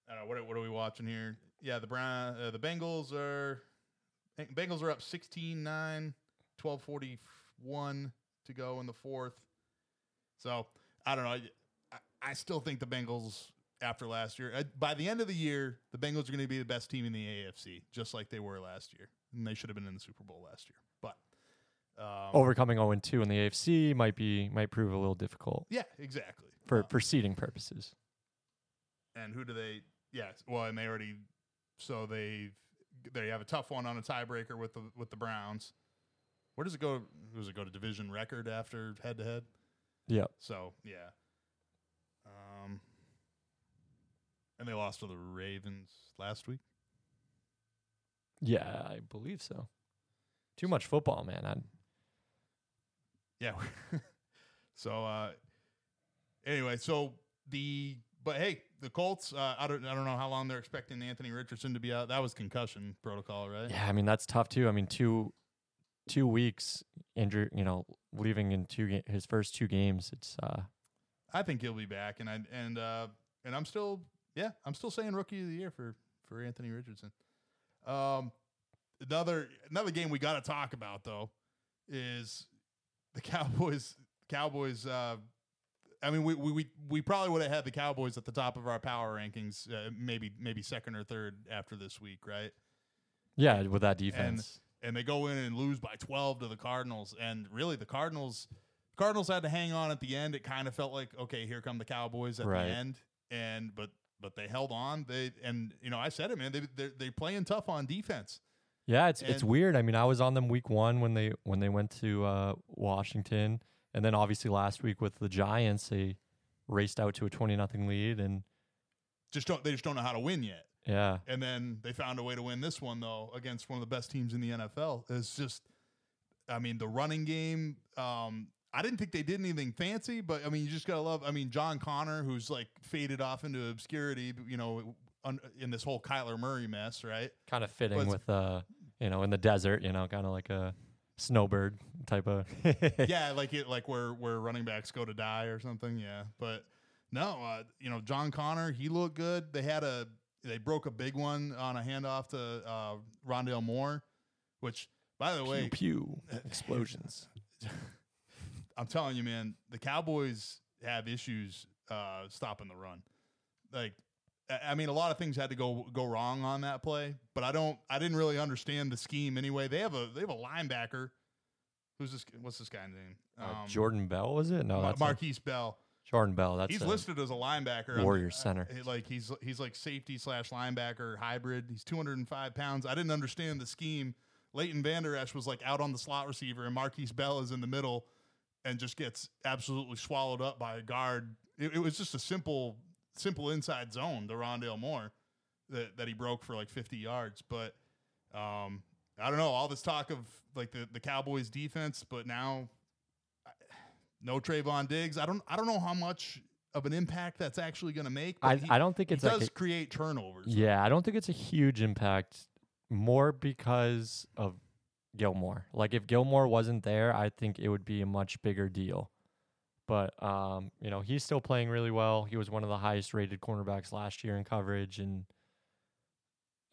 uh, what what are we watching here? Yeah, the Brown uh, the Bengals are Bengals are up 16-9, 12-41 to go in the fourth. So I don't know. I, I still think the Bengals after last year. Uh, by the end of the year, the Bengals are going to be the best team in the AFC, just like they were last year, and they should have been in the Super Bowl last year. Um, Overcoming 0 2 in the AFC might be might prove a little difficult yeah, exactly. for Uh, for seeding purposes. and who do they? Yes, well, and they already so they they have a tough one on a tiebreaker with the with the Browns. Where does it go? Does it go to division record after head to head? Yep. So yeah. Um, and they lost to the Ravens last week. Yeah, I believe so. Too much football, man. I, Yeah. So uh, anyway, so the but hey, the Colts. Uh, I don't I don't know how long they're expecting Anthony Richardson to be out. That was concussion protocol, right? Yeah, I mean that's tough too. I mean two two weeks injury, you know, leaving in two ga- his first two games. It's uh I think he'll be back, and I and uh, and I'm still yeah, I'm still saying rookie of the year for for Anthony Richardson. Um, another another game we got to talk about though is the Cowboys. Cowboys. Uh, I mean, we we we, probably would have had the Cowboys at the top of our power rankings, uh, maybe maybe second or third after this week, right? yeah, with that defense. and they go in and lose by 12 to the Cardinals. And really, the Cardinals, Cardinals had to hang on at the end. It kind of felt like, okay, here come the Cowboys at Right. the end, and but but they held on. They and you know I said it, man. They they're, they're playing tough on defense. Yeah, it's it's weird. I mean, I was on them week one when they when they went to uh, Washington, and then obviously last week with the Giants, they raced out to a twenty nothing lead, and Just don't they just don't know how to win yet. yeah, And then they found a way to win this one though against one of the best teams in the NFL. It's just, I mean, the running game. Um, I didn't think they did anything fancy, but I mean, you just gotta love. I mean, John Conner, who's like faded off into obscurity, you know, un, in this whole Kyler Murray mess, right? kind of fitting with uh, you know, in the desert, you know, kind of like a snowbird type of. yeah, like it, like where where running backs go to die or something. Yeah, but no, uh, you know, John Conner, he looked good. They had a they broke a big one on a handoff to uh, Rondale Moore, which by the way, pew pew explosions. I'm telling you, man, the Cowboys have issues uh, stopping the run. Like, I- mean, a lot of things had to go go wrong on that play, but I don't, I didn't really understand the scheme anyway. They have a they have a linebacker. Who's this? What's this guy's name? Uh, Jordan Bell was it? No, that's a- Markquese Bell. Jordan Bell. That's He's a- listed as a linebacker. Warrior center. I- like he's he's like safety slash linebacker hybrid. He's 205 pounds. I didn't understand the scheme. Leighton Vander Esch was like out on the slot receiver, and Markquese Bell is in the middle, and just gets absolutely swallowed up by a guard. It, it was just a simple simple inside zone to Rondale Moore that that he broke for like 50 yards. But um, I don't know all this talk of like the the Cowboys defense, but now no Trevon Diggs. I don't I don't know how much of an impact that's actually going to make. but I, he, I don't think it does like a, create turnovers. yeah, I don't think it's a huge impact. More because of Gilmore. Like if Gilmore wasn't there, I think it would be a much bigger deal. But um, you know, he's still playing really well. He was one of the highest rated cornerbacks last year in coverage, and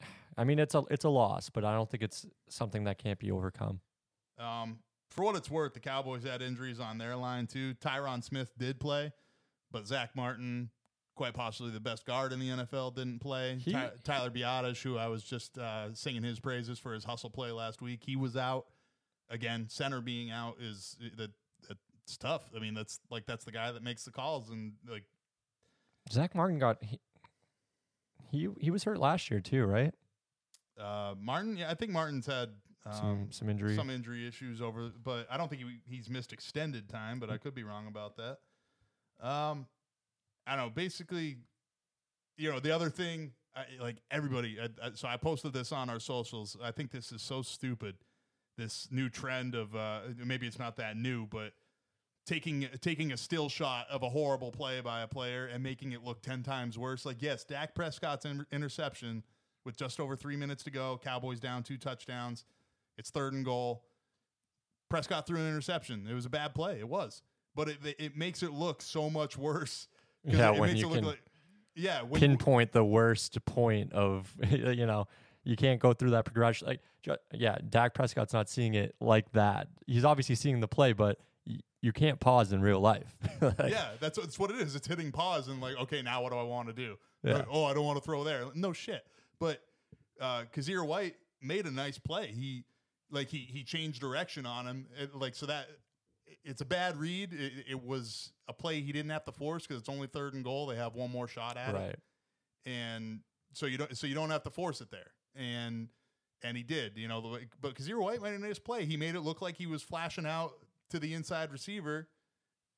I mean it's a it's a loss, but I don't think it's something that can't be overcome. Um, for what it's worth, the Cowboys had injuries on their line too. Tyron Smith did play, but Zach Martin, quite possibly the best guard in the NFL, didn't play. He- Ty- Tyler Biadasz, who I was just uh, singing his praises for his hustle play last week, he was out. Again, center being out is that it's tough. I mean, that's like that's the guy that makes the calls, and like Zach Martin got he he, he was hurt last year too, right? uh, Martin. Yeah, I think Martin's had um, some some injury. some injury issues over, but I don't think he, he's missed extended time. But I could be wrong about that. Um, I don't know. Basically, you know, the other thing, I, like everybody. I, I, so I posted this on our socials. I think this is so stupid. This new trend of uh, maybe it's not that new, but taking taking a still shot of a horrible play by a player and making it look ten times worse. Like yes, Dak Prescott's in- interception with just over three minutes to go. Cowboys down two touchdowns. It's third and goal. Prescott threw an interception. It was a bad play. It was, but it it makes it look so much worse. Yeah, it, it when makes you it look can like yeah, when, pinpoint the worst point of you know you can't go through that progression like yeah Dak Prescott's not seeing it like that he's obviously seeing the play but y- you can't pause in real life Like, yeah, that's that's what it is. It's hitting pause and like, okay, now what do I want to do? Yeah. Like, oh, I don't want to throw there. No shit. But uh, Kyzir White made a nice play. He like he he changed direction on him. It, like so that it's a bad read. It, it was a play he didn't have to force because it's only third and goal. They have one more shot at it, right and so you don't so you don't have to force it there. And and he did, you know. The but Kyzir White made a nice play. He made it look like he was flashing out to the inside receiver,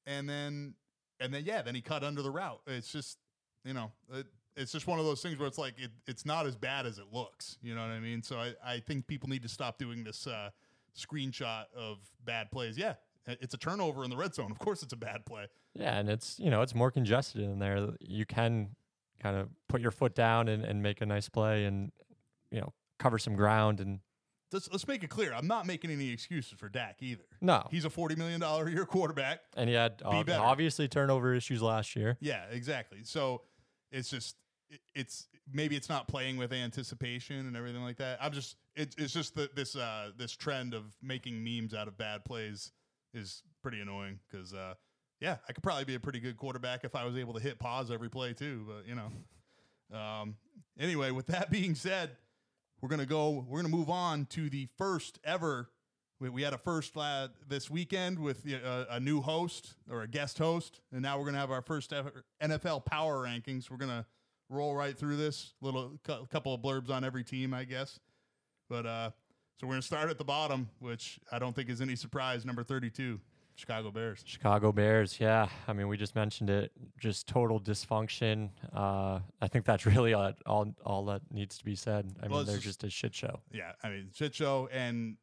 and then and then yeah, then he cut under the route. It's just you know, it, it's just one of those things where it's like it, it's not as bad as it looks. You know what I mean? So I, I think people need to stop doing this uh, screenshot of bad plays. Yeah, It's a turnover in the red zone. Of course, it's a bad play. Yeah, and it's you know it's more congested in there. You can kind of put your foot down and, and make a nice play and you know cover some ground and Let's, let's make it clear. I'm not making any excuses for Dak either. no. He's a $40 million a year quarterback. And he had uh, obviously turnover issues last year. Yeah, exactly. So it's just it- it's maybe it's not playing with anticipation and everything like that. I'm just it's it's just that this uh this trend of making memes out of bad plays is pretty annoying because uh yeah I could probably be a pretty good quarterback if I was able to hit pause every play too. But you know, um anyway, with that being said, we're gonna go we're gonna move on to the first ever. We, we had a first uh, this weekend with a new host or a guest host, and now we're gonna have our first ever NFL power rankings. We're gonna roll right through this little cou- couple of blurbs on every team, I guess. But uh, so we're gonna start at the bottom, which I don't think is any surprise. Number thirty-two, Chicago Bears. Chicago Bears, yeah. I mean, we just mentioned it. Just total dysfunction. Uh, I think that's really all, all all that needs to be said. I Well, mean, they're just- just a shit show. Yeah, I mean shit show. And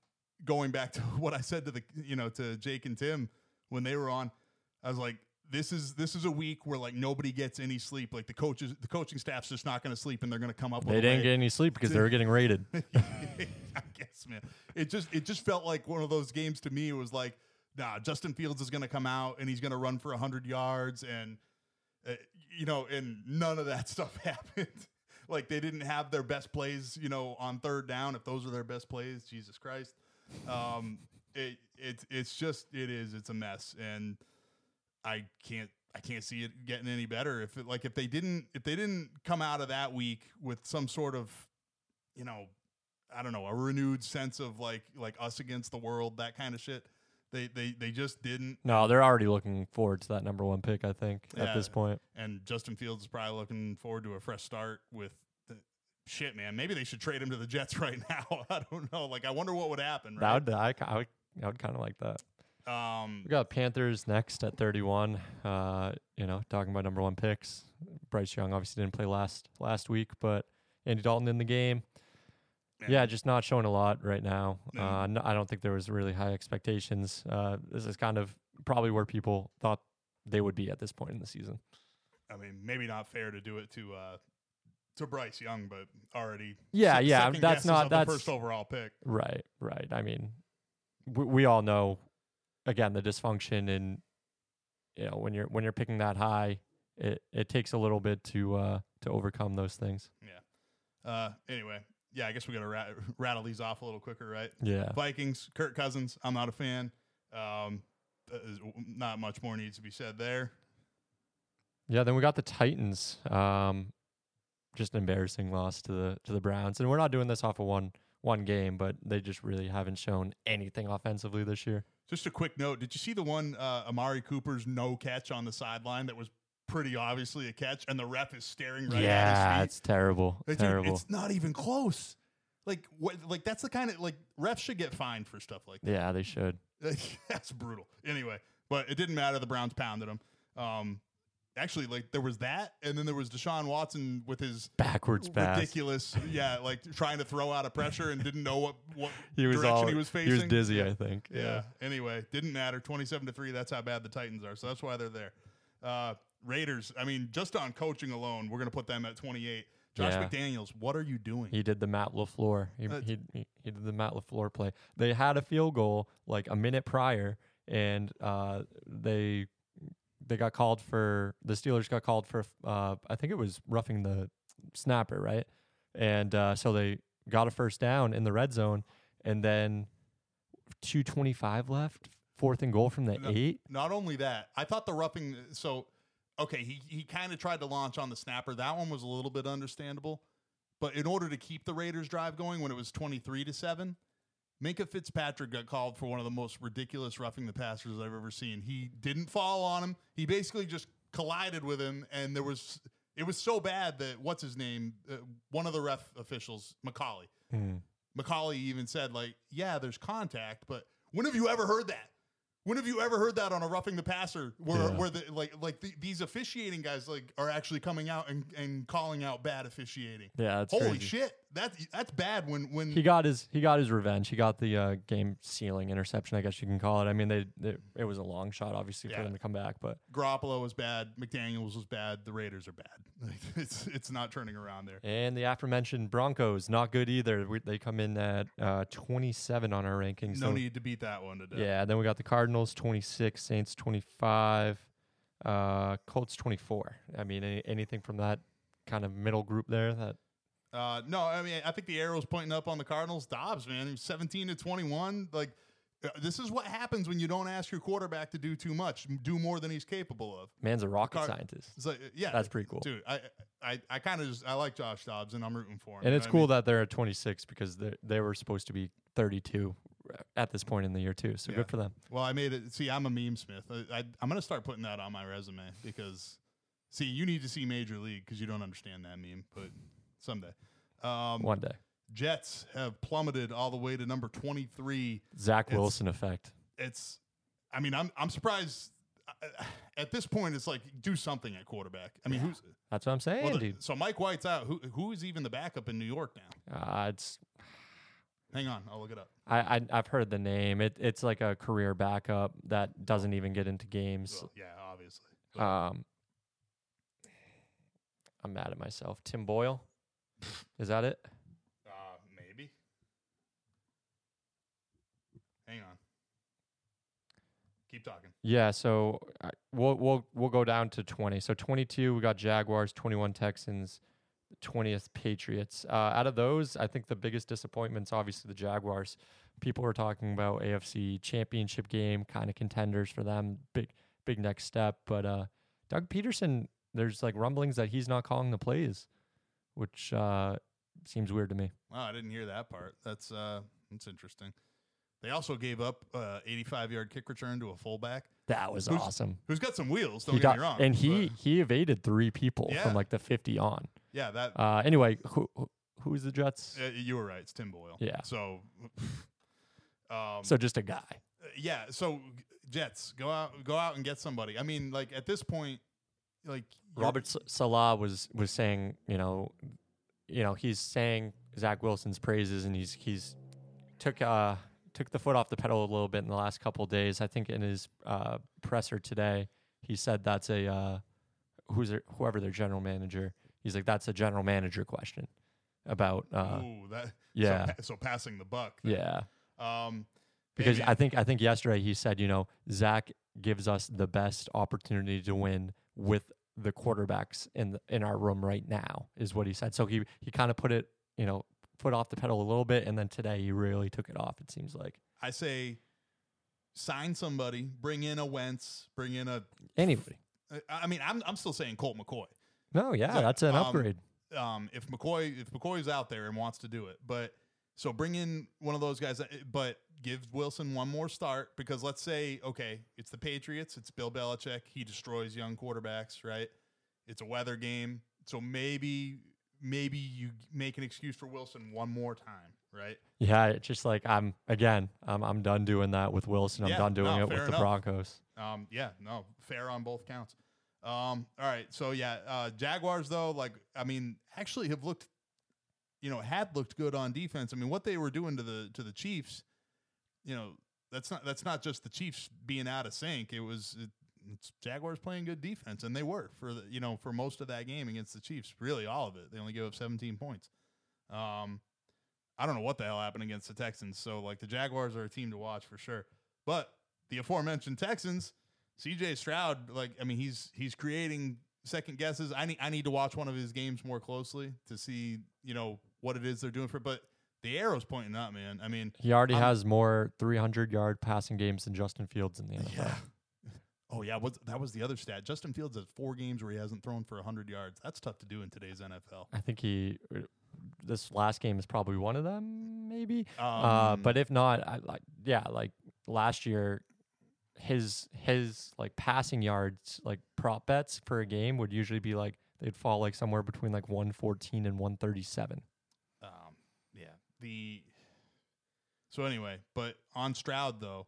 going back to what I said to the you know to Jake and Tim when they were on, I was like, this is this is a week where like nobody gets any sleep. Like the coaches, the coaching staff's just not going to sleep, and they're going to come up. They didn't get any sleep because they were getting rated. I guess, man. It just it just felt like one of those games to me. It was like, nah, Justin Fields is going to come out and he's going to run for hundred yards, and uh, you know, and none of that stuff happened. like they didn't have their best plays, you know, on third down. If those are their best plays, Jesus Christ, um, it it's it's just it is it's a mess, and I can't I can't see it getting any better. If it, like if they didn't if they didn't come out of that week with some sort of you know I don't know a renewed sense of like like us against the world that kind of shit. They they they just didn't. No, they're already looking forward to that number one pick. I think Yeah. at this point. And Justin Fields is probably looking forward to a fresh start with. The, Shit, man. Maybe they should trade him to the Jets right now. I don't know. Like, I wonder what would happen. That would I, I would I would kind of like that. um, We got Panthers next at 31. Uh, you know, talking about number one picks. Bryce Young obviously didn't play last last week, but Andy Dalton in the game. Yeah. Yeah, just not showing a lot right now. No. Uh, no, I don't think there was really high expectations. Uh, this is kind of probably where people thought they would be at this point in the season. I mean, maybe not fair to do it to uh, to Bryce Young, but already. Yeah, yeah, that's not- that's- the first overall pick. Right, right. I mean, we, we all know, again, the dysfunction and you know when you're when you're picking that high, it, it takes a little bit to uh, to overcome those things. Yeah. Uh, anyway, yeah, I guess we got to rat- rattle these off a little quicker, right? Yeah, Vikings, Kirk Cousins. I'm not a fan. Um, not much more needs to be said there. yeah. Then we got the Titans. Um, just an embarrassing loss to the to the Browns, and we're not doing this off of one one game, but they just really haven't shown anything offensively this year. Just a quick note: Did you see the one uh, Amari Cooper's no catch on the sideline that was pretty obviously a catch, and the ref is staring right yeah, at his it's terrible. feet? Like, dude, terrible. it's not even close. Like what? Like that's the kind of like refs should get fined for stuff like that. yeah, they should. That's brutal. Anyway, but it didn't matter. The Browns pounded them. Um, actually, like there was that, and then there was Deshaun Watson with his Backwards pass. ridiculous, yeah, like trying to throw out of pressure and didn't know what what He was direction all he was facing. he was dizzy. I think. Yeah. Anyway, didn't matter. Twenty-seven to three. That's how bad the Titans are. So that's why they're there. Uh, Raiders. I mean, just on coaching alone, we're gonna put them at twenty-eight. Josh Yeah. McDaniels, what are you doing? He did the Matt LaFleur. He, Uh, he he he did the Matt LaFleur play. They had a field goal like a minute prior, and uh, they they got called for the Steelers got called for uh, I think it was roughing the snapper, right? And uh, so they got a first down in the red zone, and then two twenty five left, fourth and goal from the No. eight. Not only that, I thought the roughing. So, okay, he he kind of tried to launch on the snapper. That one was a little bit understandable, but in order to keep the Raiders' drive going when it was twenty-three to seven, Minkah Fitzpatrick got called for one of the most ridiculous roughing the passers I've ever seen. He didn't fall on him. He basically just collided with him, and there was. It was so bad that what's his name? Uh, one of the ref officials, McAulay. Hmm. McAulay even said, like, yeah, there's contact, but when have you ever heard that? When have you ever heard that on a roughing the passer where, Yeah. where the like like the, these officiating guys like are actually coming out and, and calling out bad officiating? Yeah, Holy crazy. shit. That's that's bad when when he got his he got his revenge. He got the uh, game sealing interception, I guess you can call it. I mean, they, they it was a long shot, obviously, for Yeah. them to come back, but Garoppolo was bad, McDaniels was bad, the Raiders are bad. It's it's not turning around there. and the aforementioned Broncos not good either. We, they come in at uh, 27 on our rankings. No so- need to beat that one to death. Yeah, then we got the Cardinals 26, Saints 25, uh, Colts 24. I mean, any, anything from that kind of middle group there that Uh, no, I mean I think the arrow's pointing up on the Cardinals. Dobbs, man, 17 to 21. Like uh, this is what happens when you don't ask your quarterback to do too much, do more than he's capable of. man's a rocket Car- scientist. It's like, uh, yeah, That's pretty cool. dude. I I, I kind of just I like Josh Dobbs and I'm rooting for him. And it's what I cool mean? that they're at 26 because they they were supposed to be 32 at this point in the year too. So Yeah. good for them. Well, I made it. See, I'm a meme smith. I, I, I'm going to start putting that on my resume because, see, you need to see Major League because you don't understand that meme, but someday. Um, One day, Jets have plummeted all the way to number 23. Zach It's- Wilson effect. It's, I mean, I'm I'm surprised. uh, At this point, it's like do something at quarterback. I mean, who's That's what I'm saying, well, the- dude. so Mike White's out. Who who is even the backup in New York now? Uh, it's Hang on, I'll look it up. I, I I've heard the name. It it's like a career backup that doesn't even get into games. Well, yeah, obviously. But- Um, I'm mad at myself. Tim Boyle, is that it? Uh, maybe. Hang on. Keep talking. Yeah. So I we'll we'll we'll go down to 20. So 22, we got Jaguars, 21 Texans, 20th Patriots. Uh, out of those, I think the biggest disappointment's obviously the Jaguars. People were talking about AFC Championship game, kind of contenders for them. Big big next step, but uh, Doug Pederson, there's like rumblings that he's not calling the plays, which uh, seems weird to me. Oh, I didn't hear that part. That's uh, that's interesting. They also gave up uh, 85 yard kick return to a fullback That was Who's- awesome. who's got some wheels. Don't He get got, me wrong. and he but he evaded three people Yeah. from like the 50 on. yeah, that Uh, anyway, who who- who's the Jets? uh, you were right. It's Tim Boyle. Yeah. So, um, So just a guy. Uh, yeah, so Jets go out, go out and get somebody. I mean, like at this point, like Robert S- Saleh was was saying, you know, you know, he's saying Zach Wilson's praises, and he's he's took uh took the foot off the pedal a little bit in the last couple of days. I think in his uh, presser today, he said that's a uh, who's their, whoever their general manager. He's like that's a general manager question about uh, Ooh, that yeah So, so passing the buck. there. yeah. Um, Because I think I think yesterday he said, you know, Zach gives us the best opportunity to win with the quarterbacks in the, in our room right now, is what he said. So he he kind of put it, you know, put off the pedal a little bit, and then today he really took it off. It seems like I say sign somebody, bring in a Wentz, bring in a. anybody. I- mean, I'm I'm still saying Colt McCoy. No, yeah, So, that's an um, upgrade. Um, if McCoy if McCoy's out there and wants to do it, but so bring in one of those guys, but give Wilson one more start because let's say okay, it's the Patriots, it's Bill Belichick, he destroys young quarterbacks, right? It's a weather game, so maybe maybe you make an excuse for Wilson one more time, right? Yeah, it's just like I'm again. I'm I'm done doing that with Wilson. I'm Yeah, done doing no, it with fair the. Broncos. Um, yeah, no, fair on both counts. Um, all right, so yeah, uh, Jaguars though, like I mean, actually have looked, you know, had looked good on defense. I mean, what they were doing to the to the Chiefs, you know, that's not that's not just the Chiefs being out of sync. It was it, it's Jaguars playing good defense, and they were for the you know for most of that game against the Chiefs. Really, all of it. They only gave up 17 points. Um, I don't know what the hell happened against the Texans. So like the Jaguars are a team to watch for sure. But the aforementioned Texans, CJ Stroud, like I mean, he's he's creating second guesses. I need I need to watch one of his games more closely to see you know what it is they're doing for. But the arrow's pointing up, man. I mean, He already I'm- has more 300 yard passing games than Justin Fields in the NFL. yeah. Oh yeah, what's, that was the other stat. Justin Fields has four games where he hasn't thrown for hundred yards. That's tough to do in today's NFL. I think he. This last game is probably one of them, maybe. uh, Um, but if not, I like yeah, like last year, his his like passing yards, like prop bets for a game would usually be like they'd fall like somewhere between like 114 and 137. The so anyway, but on Stroud though,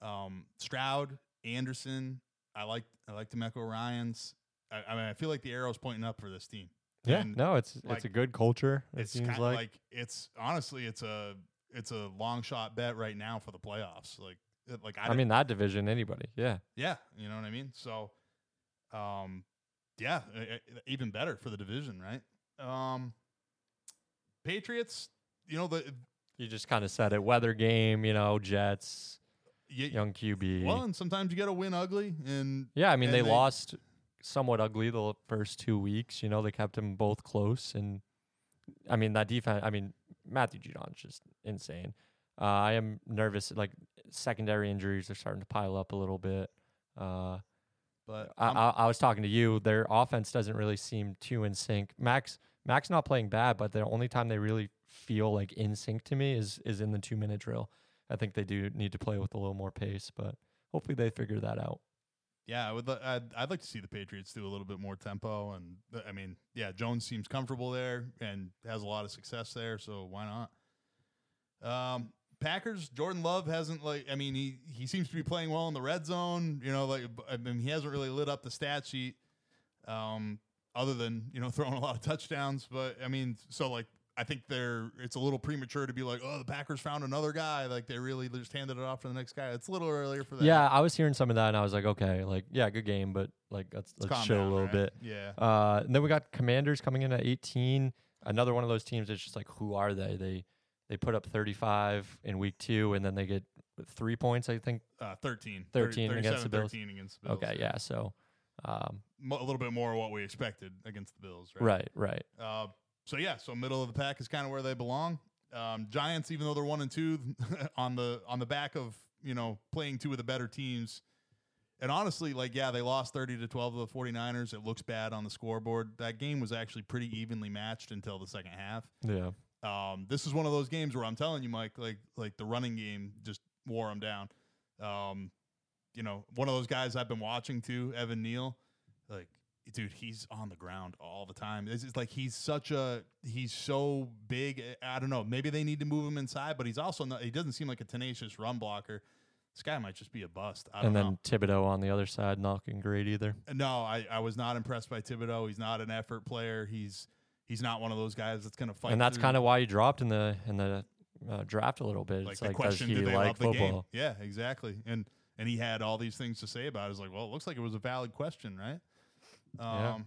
um, Stroud, Anderson, I like I like DeMeco Ryans. I, I mean, I feel like the arrow's pointing up for this team. Yeah, And no, it's like, it's a good culture. It it's seems like. like it's honestly it's a it's a long shot bet right now for the playoffs. Like like I, I mean that division, anybody. Yeah, yeah, you know what I mean. So, um, yeah, even better for the division, right? Um, Patriots, you know the you just kind of said it. Weather game, you know, Jets, you, young QB. well, and sometimes you got to win ugly, and yeah, I mean they, they- lost somewhat ugly the first two weeks. You know, they kept them both close, and I mean that defense. I mean Matthew Judon's just insane. Uh, I am nervous. Like secondary injuries are starting to pile up a little bit. Uh, but I, I, I was talking to you. Their offense doesn't really seem too in sync. Max Max not playing bad, but the only time they really feel like in sync to me is is in the two minute drill. I think they do need to play with a little more pace, but hopefully they figure that out. Yeah, I would. I'd, I'd like to see the Patriots do a little bit more tempo, and I mean, yeah, Jones seems comfortable there and has a lot of success there, so why not? Um, Packers, Jordan Love hasn't like. I mean, he he seems to be playing well in the red zone. You know, like I mean, he hasn't really lit up the stat sheet, um, other than you know throwing a lot of touchdowns. But I mean, so like. I think they're. It's a little premature to be like, oh, the Packers found another guy. Like they really just handed it off to the next guy. It's a little earlier for that. Yeah, I was hearing some of that, and I was like, okay, like yeah, good game, but like let's Let's let's chill down, a little right? bit. Yeah. Uh, and then we got Commanders coming in at 18. Another one of those teams that's just like, who are they? They they put up 35 in week two, and then they get three points, I think. Uh, 13. 13 against the Bills. 13 against the Bills. Okay, yeah. So, um, Mo- a little bit more of what we expected against the Bills, right? right, right. Uh, so yeah, so middle of the pack is kind of where they belong. Um, Giants, even though they're one and two, on the on the back of you know playing two of the better teams, and honestly, like yeah, they lost thirty to twelve to the 49ers. It looks bad on the scoreboard. That game was actually pretty evenly matched until the second half. Yeah. Um, this is one of those games where I'm telling you, Mike, like like the running game just wore them down. Um, you know, one of those guys I've been watching too, Evan Neal, like dude, he's on the ground all the time. It's, it's like he's such a he's so big. I don't know. Maybe they need to move him inside, but he's also not. He doesn't seem like a tenacious run blocker. This guy might just be a bust. I don't And then know. Thibodeaux on the other side, not looking great either. No, I, I was not impressed by Thibodeaux. He's not an effort player. He's he's not one of those guys that's going to fight. and that's kind of why he dropped in the in the uh, draft a little bit. like it's the like, question, does he like love the football? game? Yeah, exactly. And and he had all these things to say about it. It's like, well, it looks like it was a valid question, right? Yeah. Um,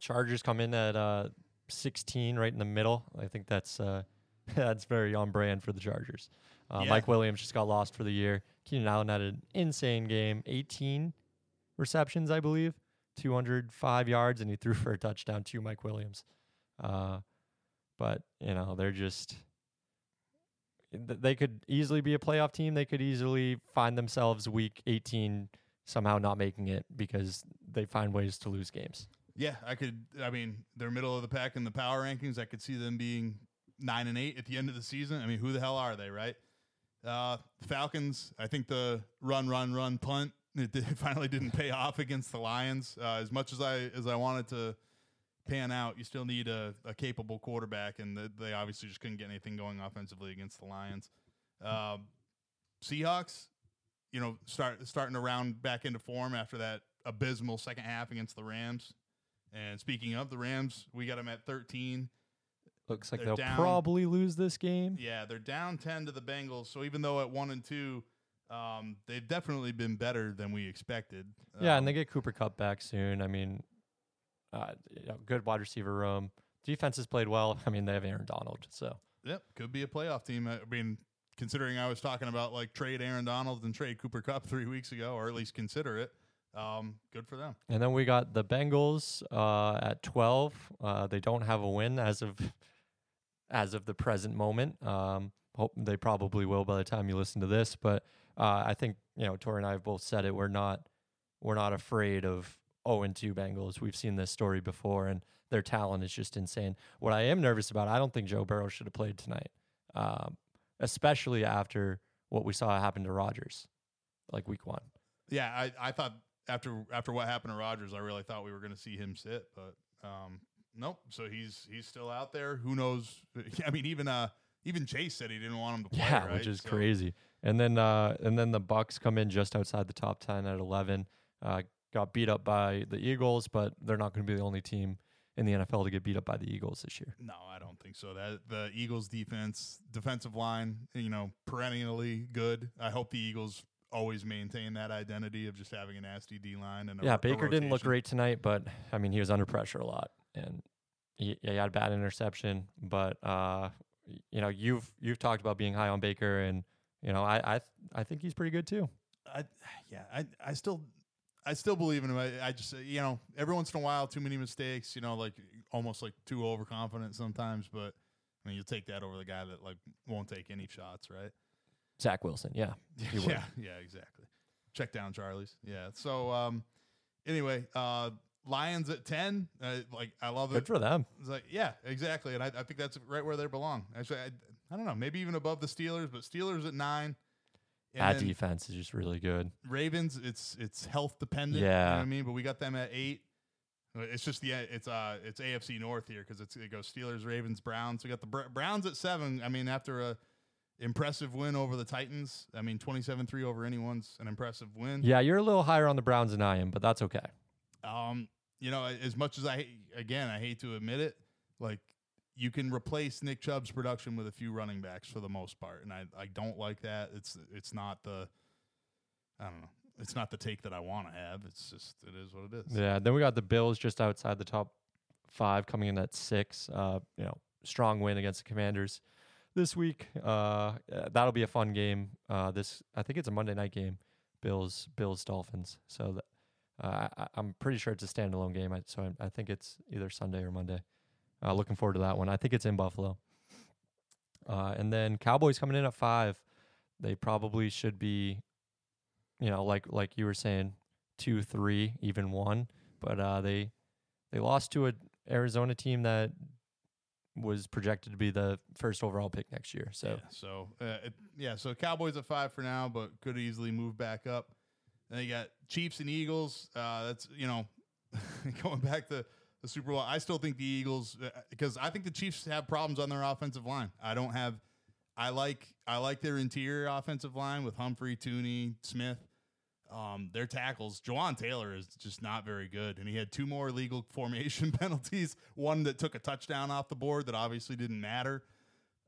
Chargers come in at uh, 16, right in the middle. I think that's uh, that's very on brand for the Chargers. Uh, Yeah. Mike Williams just got lost for the year. Keenan Allen had an insane game, 18 receptions, I believe, 205 yards, and he threw for a touchdown to Mike Williams. Uh, but you know they're just they could easily be a playoff team. They could easily find themselves week 18 somehow not making it because they find ways to lose games. yeah, I could. I mean, they're middle of the pack in the power rankings. I could see them being nine and eight at the end of the season. I mean, who the hell are they, right? Uh, Falcons. I think the run, run, run, punt. It, did, finally didn't pay off against the Lions. Uh, as much as I as I wanted to pan out, you still need a, a capable quarterback, and the, they obviously just couldn't get anything going offensively against the Lions. Um, Seahawks, you know, start starting to round back into form after that abysmal second half against the Rams. And speaking of the Rams, we got them at 13. Looks like They're they'll down. probably lose this game. Yeah, they're down 10 to the Bengals. So even though at 1 and 2, um, they've definitely been better than we expected. Yeah, Um, and they get Cooper Kupp back soon. I mean, uh, you know, good wide receiver room. Defense has played well. I mean, they have Aaron Donald, so Yep, could be a playoff team. I mean, considering I was talking about like trade Aaron Donald and trade Cooper Kupp three weeks ago, or at least consider it. Um, good for them. And then we got the Bengals uh, at 12. Uh, they don't have a win as of as of the present moment. Um, hope they probably will by the time you listen to this. But uh, I think you know Tori and I have both said it. We're not we're not afraid of 0 and 2 Bengals. We've seen this story before, and their talent is just insane. What I am nervous about, I don't think Joe Burrow should have played tonight, um, especially after what we saw happen to Rodgers, like Week One. Yeah, I, I thought after after what happened to Rodgers, I really thought we were going to see him sit, but um, nope. So he's he's still out there. Who knows? I mean, even uh even Chase said he didn't want him to play. Yeah, right? which is So- crazy. And then uh, and then the Bucks come in just outside the top ten at eleven. Uh, got beat up by the Eagles, but they're not going to be the only team in the NFL to get beat up by the Eagles this year. No, I don't think so. That the Eagles defense, defensive line, you know, perennially good. I hope the Eagles always maintain that identity of just having a nasty D line and a, yeah, Baker didn't look great tonight, but I mean, he was under pressure a lot, and he, he had a bad interception. But uh, you know, you've you've talked about being high on Baker, and you know, I I I think he's pretty good too. I, yeah, I, I still, I still believe in him. I, I just, you know, every once in a while, too many mistakes. You know, like almost like too overconfident sometimes. But I mean, you'll take that over the guy that like won't take any shots, right? Zach Wilson, yeah, yeah, yeah, exactly. Check down Charlie's. Yeah. So, um, anyway, uh, Lions at ten. Uh, like I love it. good for them. It's like, yeah, exactly. And I, I think that's right where they belong. Actually, I, I don't know, maybe even above the Steelers, but Steelers at nine. And That defense is just really good. Ravens, it's it's health dependent. you know Yeah. what I mean, but we got them at eight. It's just the it's uh it's AFC North here because it's it goes Steelers, Ravens, Browns. We got the Br- Browns at seven. I mean, after a impressive win over the Titans, I mean, 27-3 over anyone's an impressive win. Yeah, you're a little higher on the Browns than I am, but that's okay. Um, you know, as much as I again, I hate to admit it, like you can replace Nick Chubb's production with a few running backs for the most part, and I I don't like that. It's it's not the I don't know. It's not the take that I want to have. It's just it is what it is. Yeah. Then we got the Bills just outside the top five, coming in at six. Uh, you know, strong win against the Commanders this week. Uh, uh, that'll be a fun game. Uh, this I think it's a Monday night game. Bills, Bills, Dolphins. So uh, I, I'm pretty sure it's a standalone game. I, so I, I think it's either Sunday or Monday. Uh, looking forward to that one. I think it's in Buffalo. Uh, and then Cowboys coming in at five. They probably should be, you know, like like you were saying, two, three, even one. But uh, they they lost to a Arizona team that was projected to be the first overall pick next year. So yeah, so uh, it, yeah, so Cowboys at five for now, but could easily move back up. Then you got Chiefs and Eagles. Uh, that's you know going back to the Super Bowl. I still think the Eagles because I think the Chiefs have problems on their offensive line. I don't have. I like I like their interior offensive line with Humphrey, Thuney, Smith. Um, their tackles, Jawaan Taylor is just not very good, and he had two more illegal formation penalties. One that took a touchdown off the board that obviously didn't matter.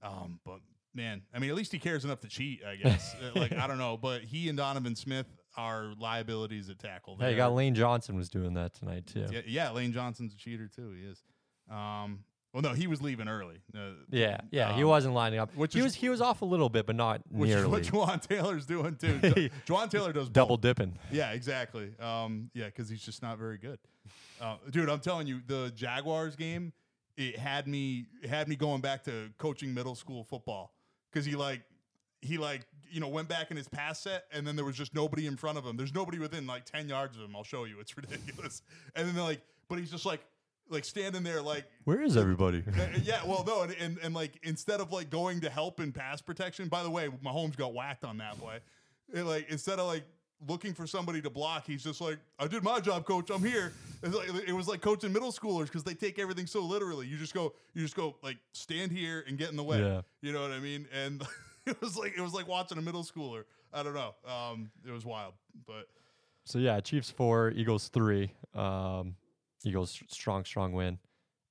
Um, but man, I mean, at least he cares enough to cheat, I guess. Uh, like I don't know, but he and Donovan Smith are liabilities at tackle. hey, you got are- Lane Johnson was doing that tonight too. yeah, yeah, Lane Johnson's a cheater too. He is. Um, well, no, he was leaving early. Uh, Yeah, yeah, he Um, wasn't lining up. which he is- was he was off a little bit, but not which is nearly. what Jawaan Taylor's doing too. Ju- Jawaan Taylor does Double both. dipping. Yeah, exactly. Um, yeah, because he's just not very good. Uh, dude, I'm telling you, the Jaguars game, it had me it had me going back to coaching middle school football because he like he like you know went back in his pass set and then there was just nobody in front of him. There's nobody within like ten yards of him. I'll show you. It's ridiculous. And then they're like, but he's just like like standing there like Where is everybody? yeah, well, no, and, and and like instead of like going to help in pass protection, by the way, Mahomes got whacked on that play. It, like instead of like looking for somebody to block, he's just like, "I did my job, coach. I'm here." It's like, it was like coaching middle schoolers because they take everything so literally. You just go, you just go like stand here and get in the way. Yeah. You know what I mean? And it was like it was like watching a middle schooler. I don't know. Um, it was wild, but So yeah, Chiefs four, Eagles three. Um, Eagles strong, strong win.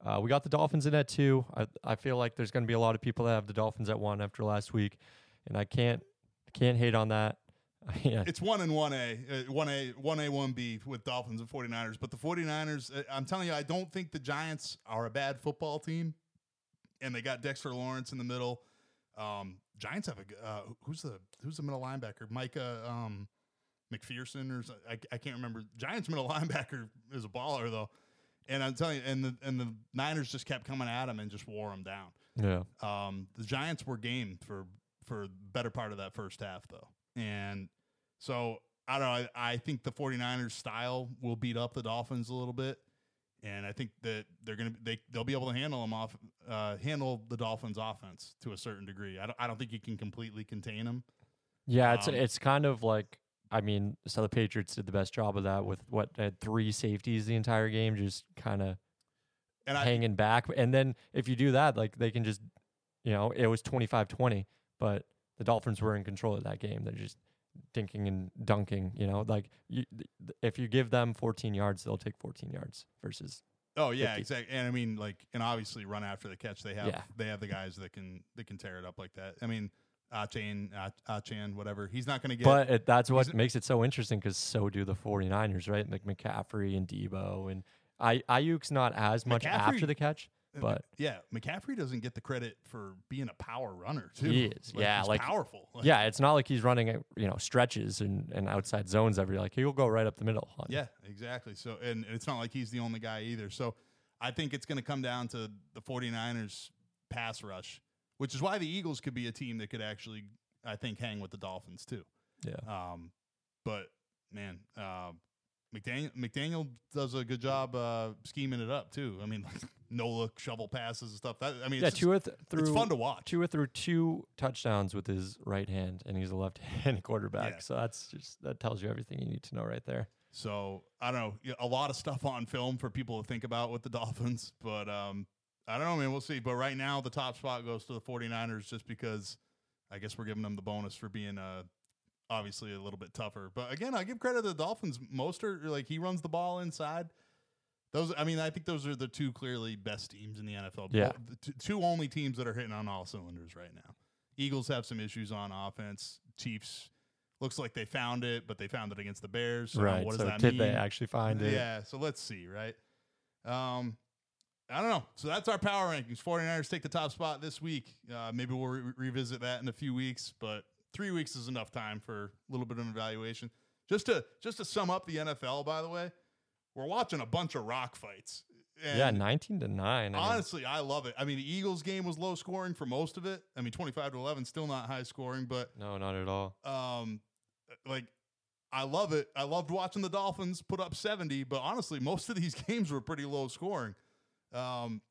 Uh, we got the Dolphins in at two. I I feel like there's going to be a lot of people that have the Dolphins at one after last week, and I can't can't hate on that. yeah, it's one and one A, uh, one A, one A, one B with Dolphins and 49ers. But the 49ers, uh, I'm telling you, I don't think the Giants are a bad football team. And they got Dexter Lawrence in the middle. Um, Giants have a uh, who's the who's the middle linebacker? Micah um, McPherson or I, I can't remember. Giants middle linebacker is a baller though. And I'm telling you, and the and the Niners just kept coming at him and just wore him down. yeah. Um, the Giants were game for for better part of that first half though. And so I don't know, I, I think the 49ers style will beat up the Dolphins a little bit. And I think that they're gonna they they'll be able to handle them off uh, handle the Dolphins offense to a certain degree. I don't I don't think you can completely contain them. Yeah, it's Um, it's kind of like I mean, so the Patriots did the best job of that with what had three safeties the entire game, just kind of And I hanging back. And then if you do that, like they can just, you know, it was 25-20, but the Dolphins were in control of that game. They're just dinking and dunking, you know, like you, if you give them 14 yards, they'll take 14 yards versus Oh yeah, 50. exactly. And I mean, like, and obviously, run after the catch. They have Yeah. they have the guys that can that can tear it up like that. I mean, Achane, Achane, whatever. He's not going to get. But it, that's what makes it so interesting because so do the 49ers, right? Like McCaffrey and Deebo. And I, Aiyuk's not as much after the catch, but yeah, McCaffrey doesn't get the credit for being a power runner too. He is, yeah, he's like- powerful. Like, yeah, it's not like he's running, you know, stretches and, and outside zones every, like he'll go right up the middle. Yeah, exactly. So, and it's not like he's the only guy either. So, I think it's going to come down to the 49ers pass rush, which is why the Eagles could be a team that could actually, I think, hang with the Dolphins too. Yeah. Um, but man, uh, McDaniel McDaniel does a good job uh, scheming it up too. I mean, no look shovel passes and stuff. That I mean, Yeah, it's, or th- it's through fun to watch. two or through two touchdowns with his right hand, and he's a left-handed quarterback. Yeah. So that's just that tells you everything you need to know right there. So I don't know, a lot of stuff on film for people to think about with the Dolphins, but um, I don't know, I mean, We'll see. But right now, the top spot goes to the 49ers just because I guess we're giving them the bonus for being uh, obviously a little bit tougher. But again, I give credit to the Dolphins. Mostert, like he runs the ball inside. Those, I mean, I think those are the two clearly best teams in the NFL. Yeah. The t- two only teams that are hitting on all cylinders right now. Eagles have some issues on offense. Chiefs looks like they found it, but they found it against the Bears. So right. What does so that did mean? they actually find it? Yeah, so let's see, right? Um, I don't know. So that's our power rankings. 49ers take the top spot this week. Uh, maybe we'll re- revisit that in a few weeks, but three weeks is enough time for a little bit of an evaluation. Just to just to sum up the NFL, by the way, we're watching a bunch of rock fights. And Yeah, 19 to 9. I mean, honestly, I love it. I mean, the Eagles game was low scoring for most of it. I mean, 25 to 11, still not high scoring, but no, not at all. um like I love it. I loved watching the Dolphins put up 70, but honestly, most of these games were pretty low scoring. Um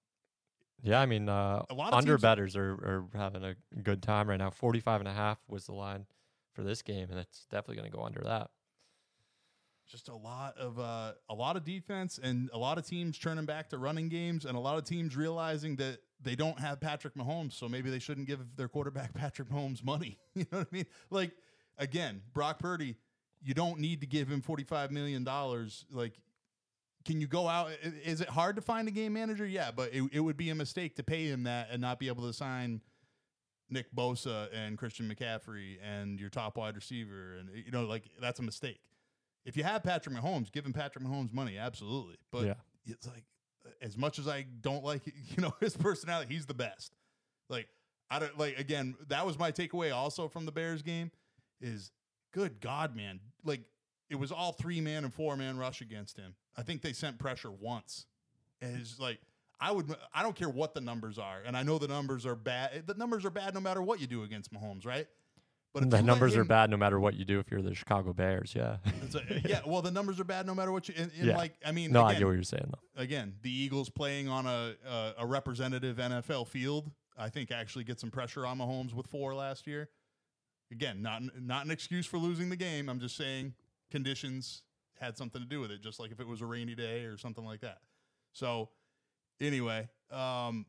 Yeah, I mean, uh, A lot of under betters are, are having a good time right now. 45 and a half was the line for this game, and it's definitely going to go under that. Just a lot of uh, a lot of defense and a lot of teams turning back to running games and a lot of teams realizing that they don't have Patrick Mahomes, so maybe they shouldn't give their quarterback Patrick Mahomes money. you know what I mean? Like again, Brock Purdy, you don't need to give him forty five million dollars. Like, can you go out? Is it hard to find a game manager? Yeah, but it, it would be a mistake to pay him that and not be able to sign. Nick Bosa and Christian McCaffrey and your top wide receiver, and you know, like that's a mistake. If you have Patrick Mahomes, give him Patrick Mahomes money, absolutely. But Yeah. it's like as much as I don't like you know his personality, he's the best. Like I don't like again, that was my takeaway also from the Bears game is good God, man. Like it was all three man and four man rush against him. I think they sent pressure once. And it's like I would I don't care what the numbers are. And I know the numbers are bad. The numbers are bad no matter what you do against Mahomes, right? But the numbers are bad no matter what you do if you're the Chicago Bears. Yeah. a- yeah, well, the numbers are bad no matter what you. And, and Yeah. like, I mean, no, I again, get what you're saying, though. again, the Eagles playing on a, a a representative NFL field, I think actually get some pressure on Mahomes with four last year. Again, not not an excuse for losing the game. I'm just saying conditions had something to do with it, just like if it was a rainy day or something like that. So, anyway, um,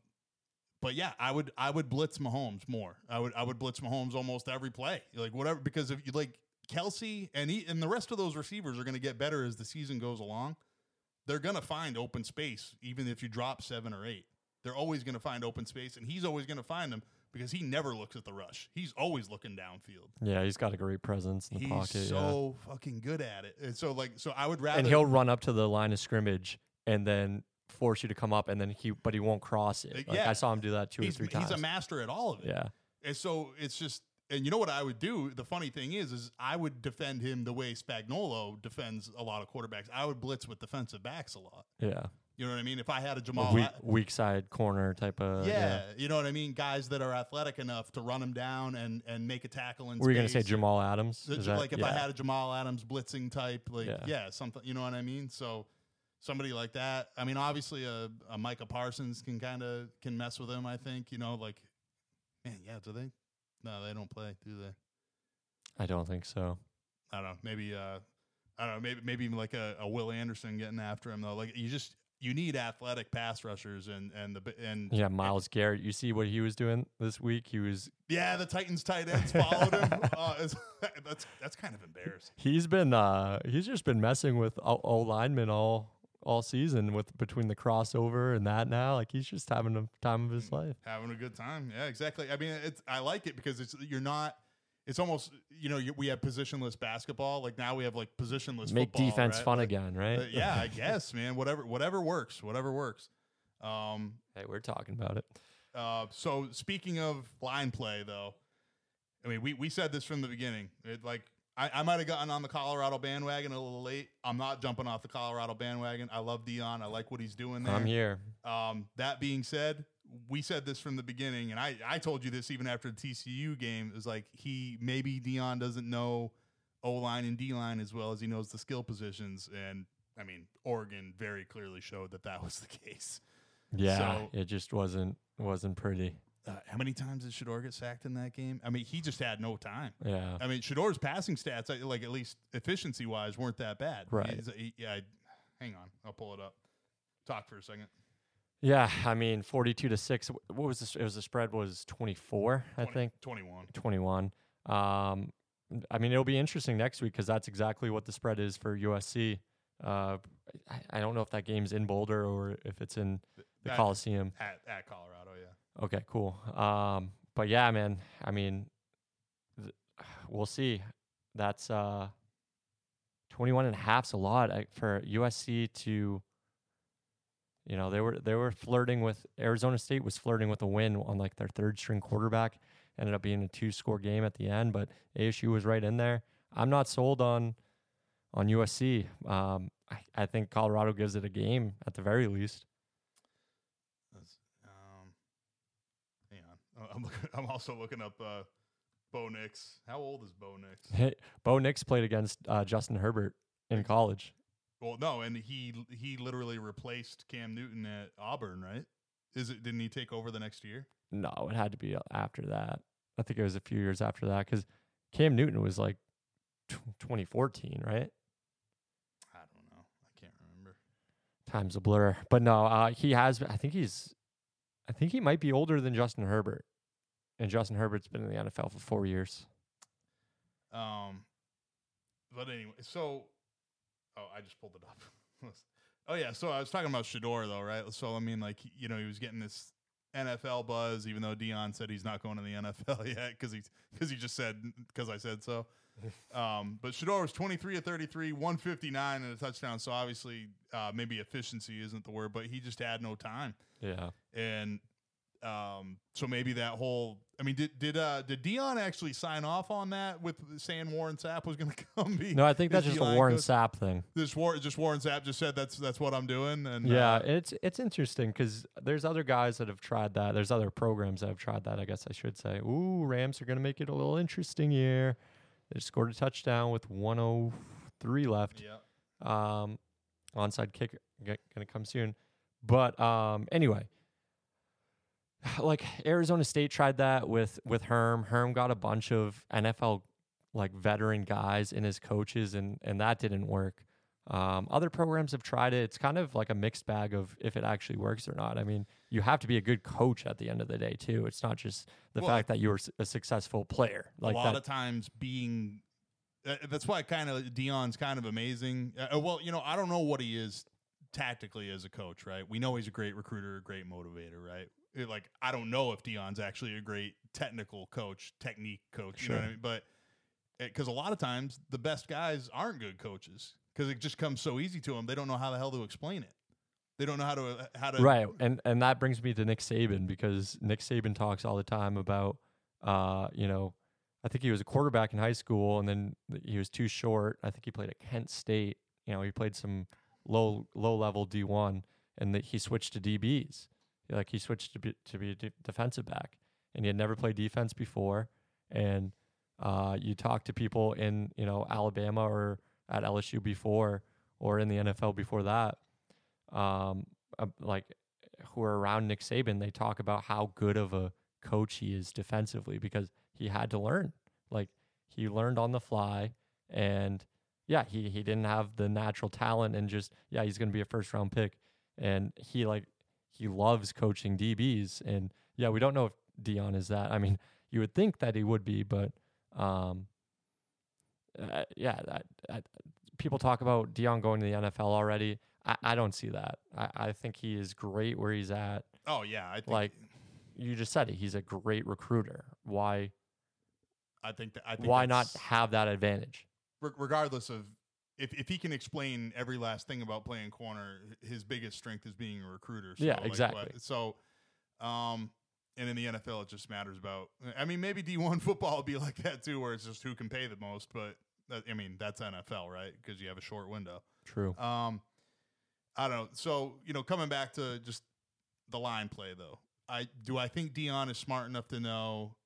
but yeah, I would I would blitz Mahomes more. I would I would blitz Mahomes almost every play, like whatever, because if you like Kelce and he and the rest of those receivers are going to get better as the season goes along. They're going to find open space, even if you drop seven or eight. They're always going to find open space, and he's always going to find them because he never looks at the rush. He's always looking downfield. Yeah, he's got a great presence in the He's pocket. yeah. so fucking good at it. And so, like, so I would rather. and he'll run up to the line of scrimmage and then force you to come up, and then he, but he won't cross it. Like yeah. I saw him do that two he's, or three times. he's a master at all of it. yeah, And so it's just, and you know what I would do? The funny thing is, is I would defend him the way Spagnolo defends a lot of quarterbacks. I would blitz with defensive backs a lot. yeah. You know what I mean? If I had a A Jamal, weak, weak side corner type of. yeah, you know what I mean. Guys that are athletic enough to run him down and and make a tackle in Were you gonna say. Jamal Adams? Is that- like if yeah. I had a Jamal Adams blitzing type, like yeah. Yeah. something. You know what I mean? So somebody like that. I mean, obviously a, a Micah Parsons can kind of can mess with him. I think you know, like man, yeah. Do they? No, they don't play, do they? I don't think so. I don't know. Maybe uh, I don't know. Maybe maybe like a, a Will Anderson getting after him though. Like you just you need athletic pass rushers and and the and Yeah, Myles Garrett. You see what he was doing this week? He was. yeah, the Titans tight ends followed him. Uh, it's, that's that's kind of embarrassing. He's been. uh He's just been messing with O O linemen all all season with between the crossover and that now. Like he's just having a time of his life. having a good time. Yeah, exactly. I mean, it's I like it because it's you're not. It's almost you know you, we have positionless basketball. Like now we have like positionless. Make football, defense right? fun Like, again, right? uh, yeah, I guess, man. Whatever, whatever works. Whatever works. Um. hey, we're talking about it. Uh. So speaking of line play, though, I mean, we we said this from the beginning. It like. I, I might have gotten on the Colorado bandwagon a little late. I'm not jumping off the Colorado bandwagon. I love Deion. I like what he's doing there. I'm here. Um, that being said, we said this from the beginning, and I, I told you this even after the TCU game. It was like he maybe Deion doesn't know O line and D line as well as he knows the skill positions, and I mean Oregon very clearly showed that that was the case. Yeah, So- it just wasn't wasn't pretty. Uh, how many times did Shedeur get sacked in that game? I mean, he just had no time. Yeah. I mean, Shedeur's passing stats, like at least efficiency wise, weren't that bad. Right. He's- he- yeah. I, hang on, I'll pull it up. Talk for a second. Yeah, I mean, 42 to 6. What was this? It was the spread was 24, I think. 21. 21. Um, I mean, it'll be interesting next week because that's exactly what the spread is for USC. Uh, I, I don't know if that game's in Boulder or if it's in the That- Coliseum. At, at Colorado, yeah. Okay, cool. Um, but yeah, man, I mean, th- we'll see. That's uh, 21 and a half's a lot for USC to, you know, they were they were flirting with Arizona State was flirting with a win on like their third string quarterback. Ended up being a two score game at the end, but ASU was right in there. I'm not sold on on USC. Um, I, I think Colorado gives it a game at the very least. That's, um, hang on. Uh, I'm looking, I'm also looking up uh, Bo Nix. How old is Bo Nix? Hey, Bo Nix played against uh, Justin Herbert in college. Well, no, and he he literally replaced Cam Newton at Auburn, right? Is it? Didn't he take over the next year? No, it had to be after that. I think it was a few years after that because Cam Newton was like tw 2014, right? I don't know. I can't remember. Time's a blur. But no, uh, he has. I think he's. I think he might be older than Justin Herbert, and Justin Herbert's been in the NFL for four years. Um, but anyway, so oh, I just pulled it up. oh yeah, so I was talking about Shedeur though, right? So I mean, like you know, he was getting this NFL buzz, even though Deion said he's not going to the NFL yet because he because he just said because I said so. um, but Shedeur was 23 of 33, 159 and a touchdown. So obviously, uh, maybe efficiency isn't the word, but he just had no time. Yeah. And um, so maybe that whole I mean, did did uh did Deion actually sign off on that with saying Warren Sapp was going to come be? No, I think that's just a Warren? Sapp thing. This War, just Warren Sapp just said that's that's what I'm doing, and Yeah, uh, it's it's interesting because there's other guys that have tried that. There's other programs that have tried that. I guess I should say. Ooh, Rams are gonna make it a little interesting here. They scored a touchdown with 103 left. yeah. Um, onside kick gonna come soon. But um, anyway, like Arizona State tried that with with Herm. Herm got a bunch of NFL like veteran guys in his coaches, and and that didn't work. Um, other programs have tried it. It's kind of like a mixed bag of if it actually works or not. I mean, you have to be a good coach at the end of the day too. It's not just the Well, fact that you were a successful player. Like a lot that. of times being uh, that's why kind of Deion's kind of amazing. Uh, well, you know, I don't know what he is tactically as a coach, right? We know he's a great recruiter, a great motivator, right? It- like I don't know if Deion's actually a great technical coach, technique coach, you know what I Sure. mean? But because a lot of times the best guys aren't good coaches because it just comes so easy to them. They don't know how the hell to explain it. They don't know how to uh, how to right and and that brings me to nick saban because nick saban talks all the time about uh you know i think he was a quarterback in high school and then he was too short i think he played at kent state you know he played some low low level d1 and that he switched to dbs like he switched to be to be a de- defensive back and he had never played defense before and uh you talk to people in you know alabama or at lsu before or in the nfl before that um, like who are around Nick Saban, they talk about how good of a coach he is defensively because he had to learn. Like he learned on the fly, and yeah, he he didn't have the natural talent, and just yeah, he's gonna be a first round pick, and he like he loves coaching DBs, and yeah, we don't know if Deion is that. I mean, you would think that he would be, but um, uh, yeah, that, that, people talk about Deion going to the NFL already. I, I don't see that. I, I think he is great where he's at. Oh yeah, I think Like you just said it. He's a great recruiter. Why I think that I think why not have that advantage? regardless of if, if he can explain every last thing about playing corner, his biggest strength is being a recruiter. So Yeah, like, what- exactly. so, um, and in the NFL, it just matters about. I mean, maybe D one football would be like that too, where it's just who can pay the most. But that, I mean, that's NFL, right? Because you have a short window. True. Um, I don't know. So you know, coming back to just the line play though, I do I think Deion is smart enough to know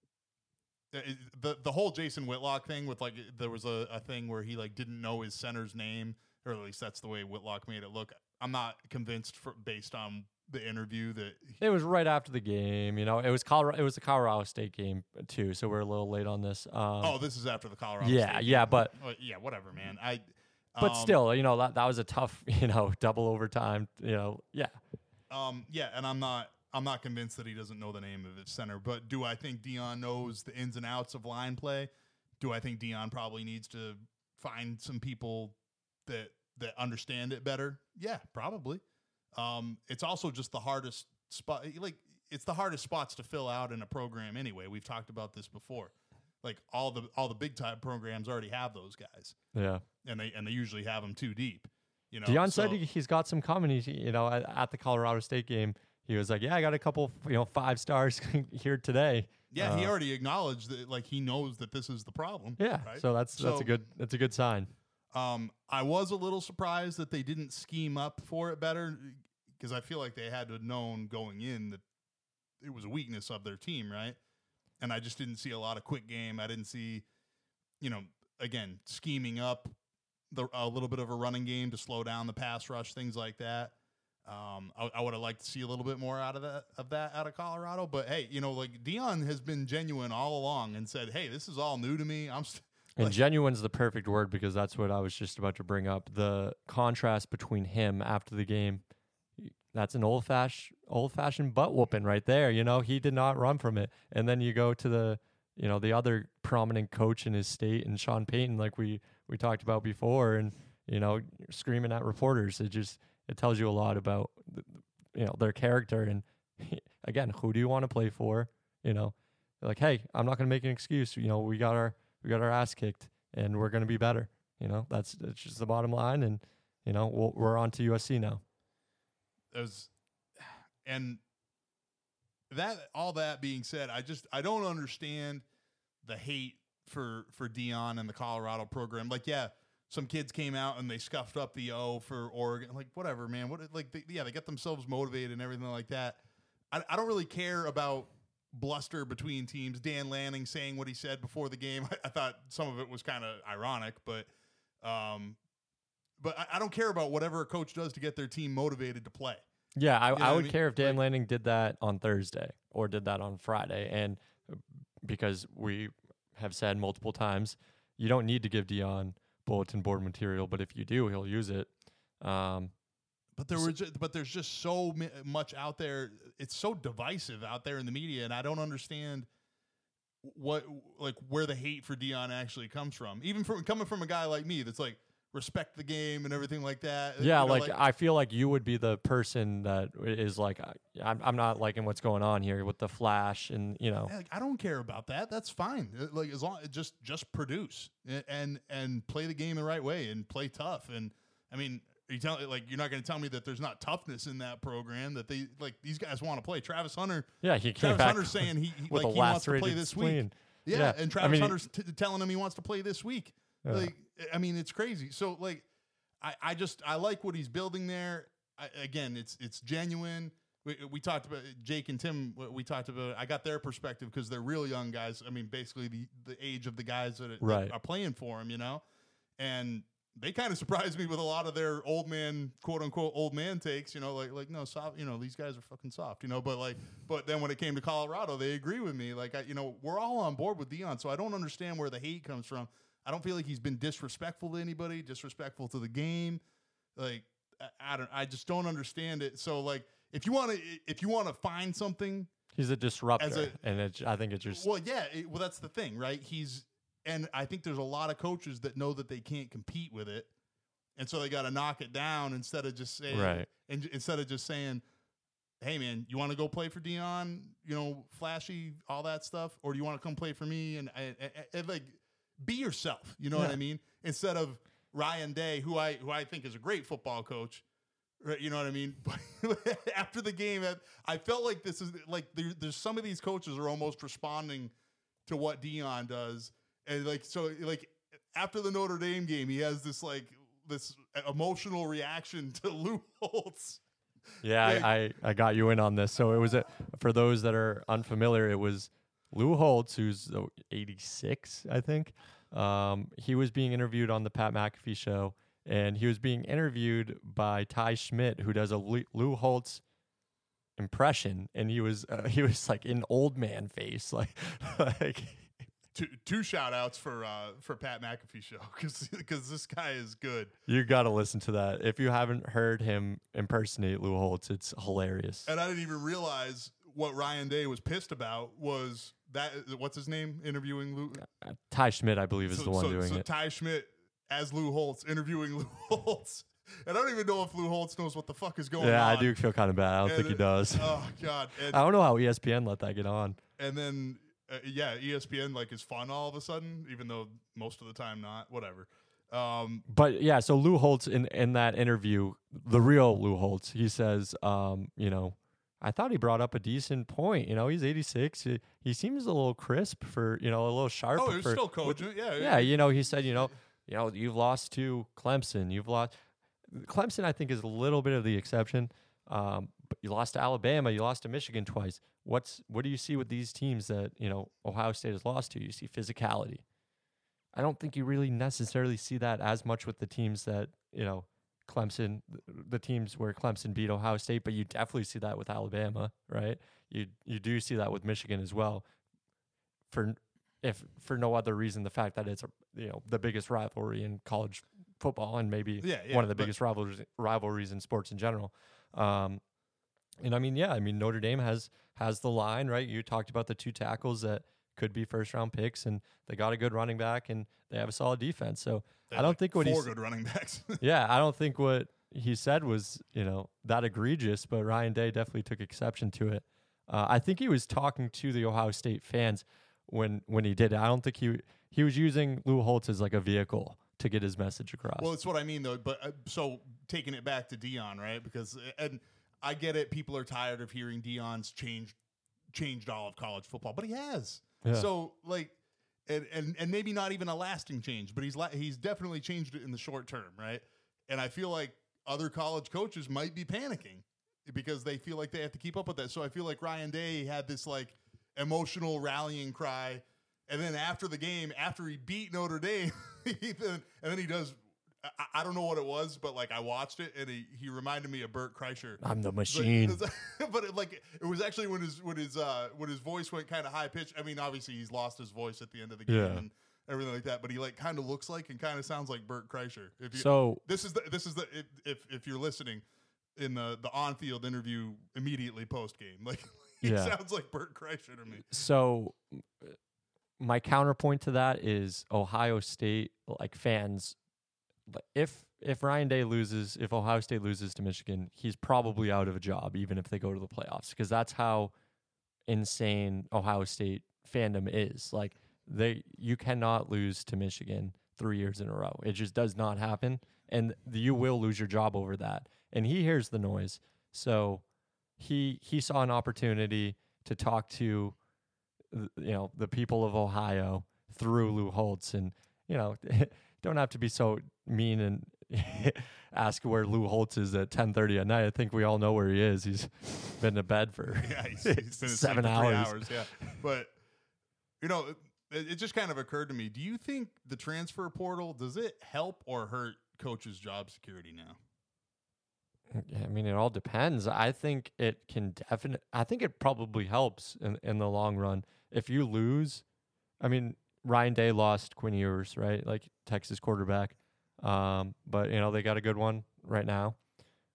the the whole Jason Whitlock thing with like there was a, a thing where he like didn't know his center's name, or at least that's the way Whitlock made it look. I'm not convinced for, based on the interview that It was right after the game. You know, it was Colorado. It was the Colorado State game too, so we're a little late on this. Um, oh this is after the Colorado. yeah, State yeah, game. but yeah, whatever, man. I but um, still, you know that that was a tough, you know, double overtime. You know, yeah, Um, yeah, and I'm not I'm not convinced that he doesn't know the name of his center, but do I think Deion knows the ins and outs of line play? Do I think Deion probably needs to find some people that that understand it better? Yeah, probably. Um, it's also just the hardest spot like it's the hardest spots to fill out in a program anyway. We've talked about this before. Like all the all the big time programs already have those guys. yeah. And they and they usually have them too deep. You know, Deion said so- he, he's got some coming. He's, you know, at, at the Colorado State game, he was like, "Yeah, I got a couple, you know, five stars here today." Yeah, he Uh, already acknowledged that like he knows that this is the problem. Yeah, right? so that's that's So- a good that's a good sign. Um, I was a little surprised that they didn't scheme up for it better because I feel like they had to have known going in that it was a weakness of their team, right? And I just didn't see a lot of quick game. I didn't see, you know, again scheming up the a little bit of a running game to slow down the pass rush, things like that. Um, I, I would have liked to see a little bit more out of that of that out of Colorado, but hey, you know, like Deion has been genuine all along and said, "Hey, this is all new to me. I'm st- And like- genuine's the perfect word because that's what I was just about to bring up. The contrast between him after the game. That's an old fashioned old fashioned butt whooping right there. You know, he did not run from it. And then you go to the you know, the other prominent coach in his state and Sean Payton, like we we talked about before, and you know, screaming at reporters. It just it tells you a lot about you know their character and again, who do you want to play for? You know, like hey, I'm not going to make an excuse. You know, we got our we got our ass kicked and we're going to be better. You know, that's that's just the bottom line. And you know, we'll, we're on to USC now. as and that all that being said, I just I don't understand the hate for for Deion and the Colorado program. Like, yeah, some kids came out and they scuffed up the O for Oregon. Like, whatever, man. What like they, yeah, they get themselves motivated and everything like that. I, I don't really care about bluster between teams. Dan Lanning saying what he said before the game. I, I thought some of it was kind of ironic, but um, but I, I don't care about whatever a coach does to get their team motivated to play. Yeah, I, know what I I would mean? care if Dan Like- Lanning did that on Thursday or did that on Friday. And uh, because we have said multiple times, you don't need to give Deion bulletin board material, but if you do, he'll use it. Um, But there were, just, but there's just so much out there. It's so divisive out there in the media, and I don't understand what, like, where the hate for Deion actually comes from. Even from coming from a guy like me, that's like respect the game and everything like that. yeah, You know, like, I feel like you would be the person that is like, I- I'm, I'm not liking what's going on here with the flash and, you know, like, I don't care about that. That's fine. Uh, Like as long just just produce and and play the game the right way and play tough. And I mean, are you tell like you're not going to tell me that there's not toughness in that program that they like these guys want to play. Travis Hunter, yeah, he came Travis back Hunter's saying he, he with like he wants to play this week. Yeah, Yeah, and I Travis mean- Hunter's t- telling him he wants to play this week. Yeah. Like, I mean, it's crazy. So, like, I, I just I like what he's building there. I, again, it's it's genuine. We, we talked about Jake and Tim. we- We talked about. I got their perspective because they're real young guys. I mean, basically the the age of the guys that, that are playing for him. You know, and they kind of surprised me with a lot of their old man, quote unquote, old man takes. You know, like like no soft. You know, these guys are fucking soft. You know, but like, but then when it came to Colorado, they agree with me. Like, I, you know, we're all on board with Deion, so I don't understand where the hate comes from. I don't feel like he's been disrespectful to anybody, disrespectful to the game. Like, I, I don't. I just don't understand it. So like, if you want to, if you want to find something He's a disruptor. A- and it, I think it's just, well, yeah. It, well, that's the thing, right? He's, and I think there's a lot of coaches that know that they can't compete with it, and so they got to knock it down instead of just saying, Right. and instead of just saying, "Hey, man, you want to go play for Deion? You know, flashy, all that stuff, or do you want to come play for me?" And, and, and- and, like, be yourself. You know what I mean? Instead of Ryan Day, who I who I think is a great football coach. Right, you know what I mean? But after the game, I- I felt like this is like there, there's some of these coaches are almost responding to what Deion does, and like so like after the Notre Dame game, he has this like this emotional reaction to Lou Holtz. Yeah, Like- I, I, I got you in on this. So it was a, for those that are unfamiliar, it was Lou Holtz, who's uh, 86, I think. Um, he was being interviewed on the Pat McAfee show, and he was being interviewed by Ty Schmidt, who does a Lou Lou Holtz impression, and he was uh, he was like an old man face, like like Two, two shout outs for uh, for Pat McAfee show because this guy is good. you got to listen to that. If you haven't heard him impersonate Lou Holtz, it's hilarious. And I didn't even realize what Ryan Day was pissed about was that what's his name interviewing Lou Uh, Ty Schmidt, I believe, is so, the one so- doing so it. Ty Schmidt as Lou Holtz interviewing Lou Holtz. And I don't even know if Lou Holtz knows what the fuck is going Yeah, on. Yeah, I do feel kind of bad. I don't And think he does. Oh god. And, I don't know how ESPN let that get on. and then uh, yeah, ESPN like is fun all of a sudden, even though most of the time not. Whatever. Um, But yeah, so Lou Holtz in in that interview, the real Lou Holtz, he says, um, you know, I thought he brought up a decent point. You know, he's 86. He, he seems a little crisp for, you know, a little sharp. oh, he was for, still coaching. yeah, yeah, you know, he said, you know, you know, you've lost to Clemson. You've lost Clemson. I think is a little bit of the exception. Um, but you lost to Alabama. You lost to Michigan twice. What's what do you see with these teams that you know Ohio State has lost to? You see physicality. I don't think you really necessarily see that as much with the teams that you know Clemson, the teams where Clemson beat Ohio State, but you definitely see that with Alabama, right? You you do see that with Michigan as well. For if for no other reason, the fact that it's a, you know the biggest rivalry in college football and maybe Yeah, yeah, one of the biggest rivalries rivalries in sports in general. Um, and I mean, yeah, I mean Notre Dame has has the line right. You talked about the two tackles that could be first round picks, and they got a good running back, and they have a solid defense. So They I don't like, think what four good running backs. yeah, I don't think what he said was, you know, that egregious, but Ryan Day definitely took exception to it. Uh, I think he was talking to the Ohio State fans when when he did it. I don't think he he was using Lou Holtz as like a vehicle to get his message across. Well, it's what I mean though. But uh, so taking it back to Deion, right? Because uh, and I get it. People are tired of hearing Deion's changed changed all of college football, but he has. Yeah. So like, and, and and maybe not even a lasting change, but he's la- he's definitely changed it in the short term, right? And I feel like other college coaches might be panicking because they feel like they have to keep up with that. So I feel like Ryan Day had this like emotional rallying cry, and then after the game, after he beat Notre Dame, and then he does. I, I don't know what it was, but like I watched it, and he, he reminded me of Bert Kreischer. I'm the machine. but it, like it was actually when his when his uh when his voice went kind of high pitched. I mean, obviously he's lost his voice at the end of the game Yeah. and everything like that. But he like kind of looks like and kind of sounds like Bert Kreischer. If you, so this is the this is the if if, you're listening in the the on field interview immediately post game, like he Yeah. sounds like Bert Kreischer to me. so uh, my counterpoint to that is Ohio State like fans but if if Ryan Day loses, if Ohio State loses to Michigan, he's probably out of a job even if they go to the playoffs because that's how insane Ohio State fandom is. Like they you cannot lose to Michigan 3 years in a row. It just does not happen and you will lose your job over that. And he hears the noise. So he he saw an opportunity to talk to you know the people of Ohio through Lou Holtz and you know don't have to be so mean and ask where Lou Holtz is at 10:30 at night. I think we all know where he is. He's been to bed for Yeah, he's, he's seven hours. hours. Yeah, but you know, it, it just kind of occurred to me. Do you think the transfer portal does it help or hurt coaches' job security now? I mean, it all depends. I think it can definitely. I think it probably helps in in the long run. If you lose, I mean, Ryan Day lost Quinn Ewers, right? Like Texas quarterback. Um, but you know they got a good one right now.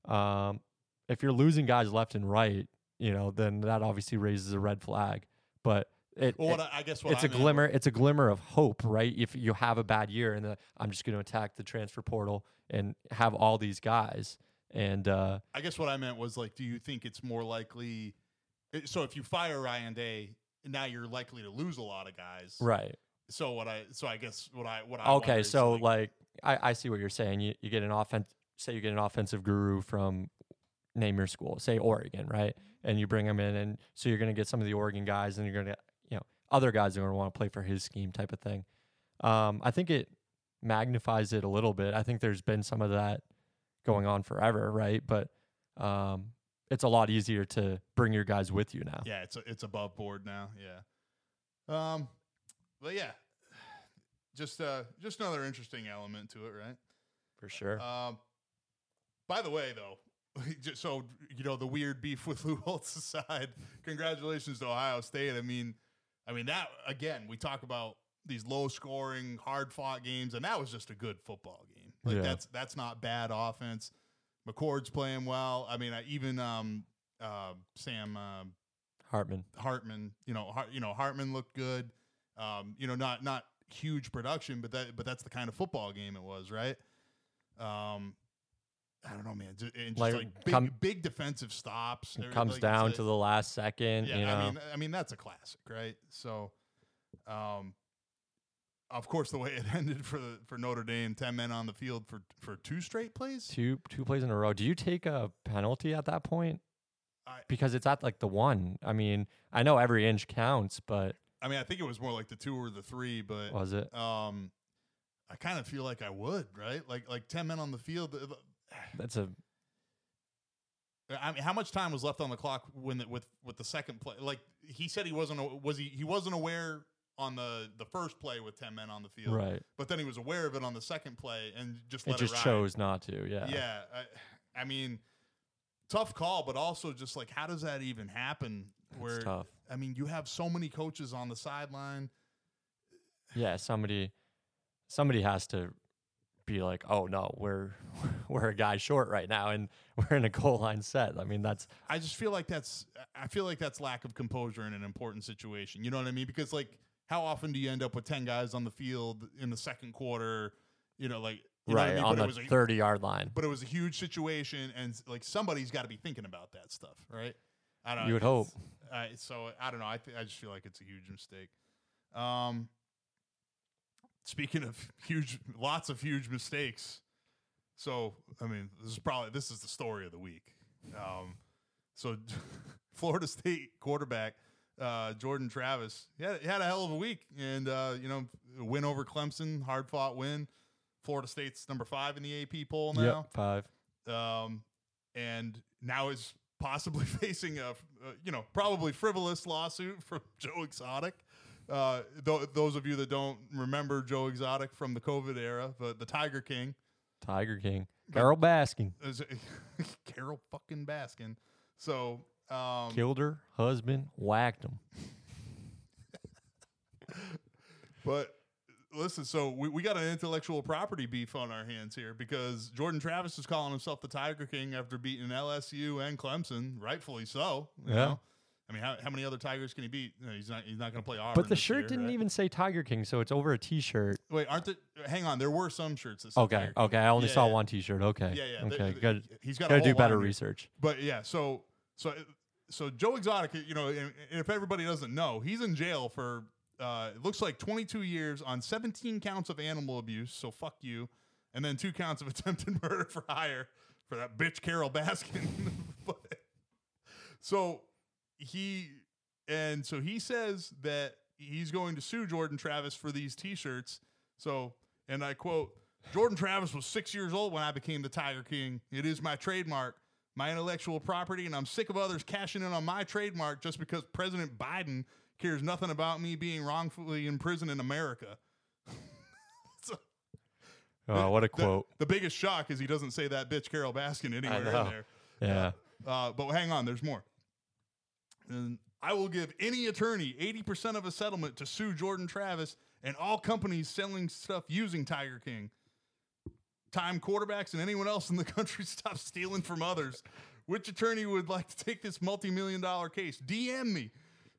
Um, if you're losing guys left and right, you know, then that obviously raises a red flag. But it, Well, what it- I, guess what it's I a meant glimmer. It's a glimmer of hope, right? If you have a bad year and the, I'm just going to attack the transfer portal and have all these guys, and uh, I guess what I meant was like, do you think it's more likely? So if you fire Ryan Day, now you're likely to lose a lot of guys. right. So what I so I guess what I what I Okay, so like, like I, I see what you're saying. You you get an offense. Say you get an offensive guru from name your school, say Oregon, right? And you bring him in, and so you're going to get some of the Oregon guys, and you're going to you know other guys are going to want to play for his scheme, type of thing. Um, I think it magnifies it a little bit. I think there's been some of that going on forever, right? But um, it's a lot easier to bring your guys with you now. yeah, it's a, it's above board now. Yeah. Um, but yeah, just uh just another interesting element to it, right? For sure. Um, by the way, though, just so you know, the weird beef with Lou Holtz aside, congratulations to Ohio State. I mean, I mean that again. We talk about these low scoring, hard fought games, and that was just a good football game. Like Yeah. that's that's not bad offense. McCord's playing well. I mean, I, even um, uh, Sam uh, Hartman. Hartman, you know, Hart, you know, Hartman looked good. Um, you know, not not huge production, but that but that's the kind of football game it was, right? Um, I don't know, man. And just Like, like, big, come- big defensive stops. It comes like, down a- to the last second. yeah. you know, I mean, I mean that's a classic, right? So, um, of course, the way it ended for the for Notre Dame, ten men on the field for for two straight plays. two two plays in a row. Do you take a penalty at that point? I- because it's at like the one. I mean, I know every inch counts, but I mean, I think it was more like the two or the three, but was it? um, I kind of feel like I would, right? Like like ten men on the field. That's a I mean, how much time was left on the clock when the, with with the second play? Like he said, he wasn't was he he wasn't aware on the the first play with ten men on the field, right. but then he was aware of it on the second play and just It let just ride. chose not to. Yeah. Yeah, I, I mean, tough call, but also just like how does that even happen? Where tough. I mean, you have so many coaches on the sideline. Yeah. Somebody, somebody has to be like, oh no, we're we're a guy short right now, and we're in a goal line set. I mean, that's I just feel like that's I feel like that's lack of composure in an important situation. You know what I mean? Because like how often do you end up with 10 guys on the field in the second quarter, you know, like you know what I right mean? on but the a, thirty yard line. but it was a huge situation and like somebody's got to be thinking about that stuff, right? I don't know. You would hope. I so I don't know. I th- I just feel like it's a huge mistake. Um speaking of huge lots of huge mistakes. So, I mean, this is probably this is the story of the week. Um so Florida State quarterback uh, Jordan Travis he had, he had a hell of a week, and uh, you know, win over Clemson, hard fought win. Florida State's number five in the AP poll now, Yep. Five. um, and now is possibly facing a, uh, you know, probably frivolous lawsuit from Joe Exotic. Uh, th- those of you that don't remember Joe Exotic from the COVID era, the, the Tiger King, Tiger King. Carole Baskin Carole fucking Baskin. So, um, killed her husband, whacked him. But listen, so we, we got an intellectual property beef on our hands here because Jordan Travis is calling himself the Tiger King after beating LSU and Clemson, rightfully so. you Yeah. know? I mean, how, how many other Tigers can he beat? You know, he's not. He's not going to play Auburn. But the shirt year, didn't right? even say Tiger King, so it's over a T-shirt. Wait, aren't there? Hang on, there were some shirts that. Okay, okay. I only Yeah, saw yeah. one T-shirt. Okay, Yeah, yeah. okay. good. He's got to do better research. But yeah, so so so Joe Exotic, you know, and, and if everybody doesn't know, he's in jail for uh, it looks like 22 years on 17 counts of animal abuse. So fuck you, and then two counts of attempted murder for hire for that bitch Carole Baskin. but, so he and so he says that he's going to sue Jordan Travis for these T-shirts. So and I quote. Jordan Travis was six years old when I became the Tiger King. It is my trademark, my intellectual property, and I'm sick of others cashing in on my trademark just because President Biden cares nothing about me being wrongfully imprisoned in America. So, Oh, what a the- quote. The, biggest shock is he doesn't say that bitch Carole Baskin anywhere in there. Yeah. Uh, but hang on, there's more. And I will give any attorney 80% of a settlement to sue Jordan Travis and all companies selling stuff using Tiger King. Time quarterbacks and anyone else in the country stop stealing from others. Which attorney would like to take this multi million dollar case? DM me.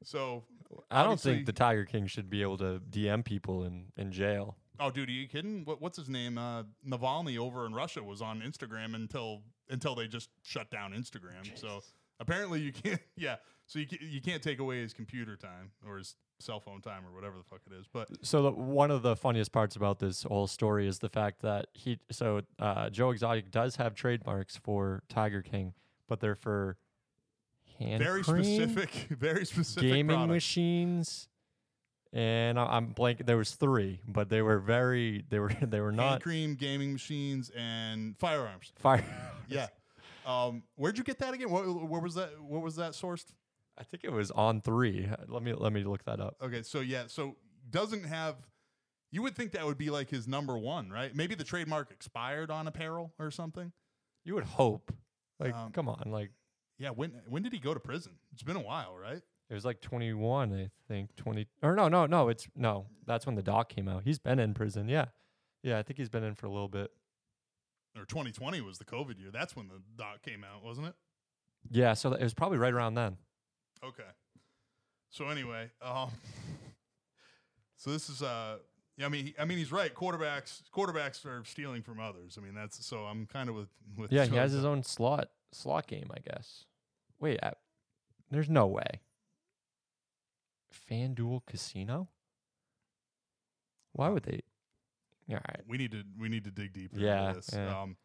So I don't Obviously- think the Tiger King should be able to DM people in, in jail. Oh, dude, are you kidding? What, what's his name? Uh, Navalny over in Russia was on Instagram until until they just shut down Instagram. So apparently you can't. Yeah, so you you can't take away his computer time or his cell phone time or whatever the fuck it is. But So the, one of the funniest parts about this whole story is the fact that he so uh, Joe Exotic does have trademarks for Tiger King, but they're for hand very cream, specific, very specific gaming product. machines, and I, I'm blank. There was three, but they were very they were they were Hand not cream, gaming machines, and firearms. fire. Yeah. Um, where'd you get that again? What, where was that? What was that sourced? I think it was on three. Let me let me look that up. Okay, so yeah, so doesn't have. You would think that would be like his number one, right? Maybe the trademark expired on apparel or something. You would hope. Like, Um, come on, like Yeah, when when did he go to prison? It's been a while, right? it was like 21, I think 20 or no, no, no. It's no. That's when the doc came out. He's been in prison. Yeah, yeah. I think he's been in for a little bit. Or 2020 was the COVID year. That's when the doc came out, wasn't it? Yeah, so it was probably right around then. Okay. So anyway, um, so this is uh, yeah, I mean, he, I mean, he's right. Quarterbacks, quarterbacks are stealing from others. I mean, that's so I'm kind of with with. Yeah, he has his own slot slot game, I guess. Wait, I, there's no way. FanDuel Casino? Why would they? All right. We need to we need to dig deeper Yeah, into this. yeah. Um,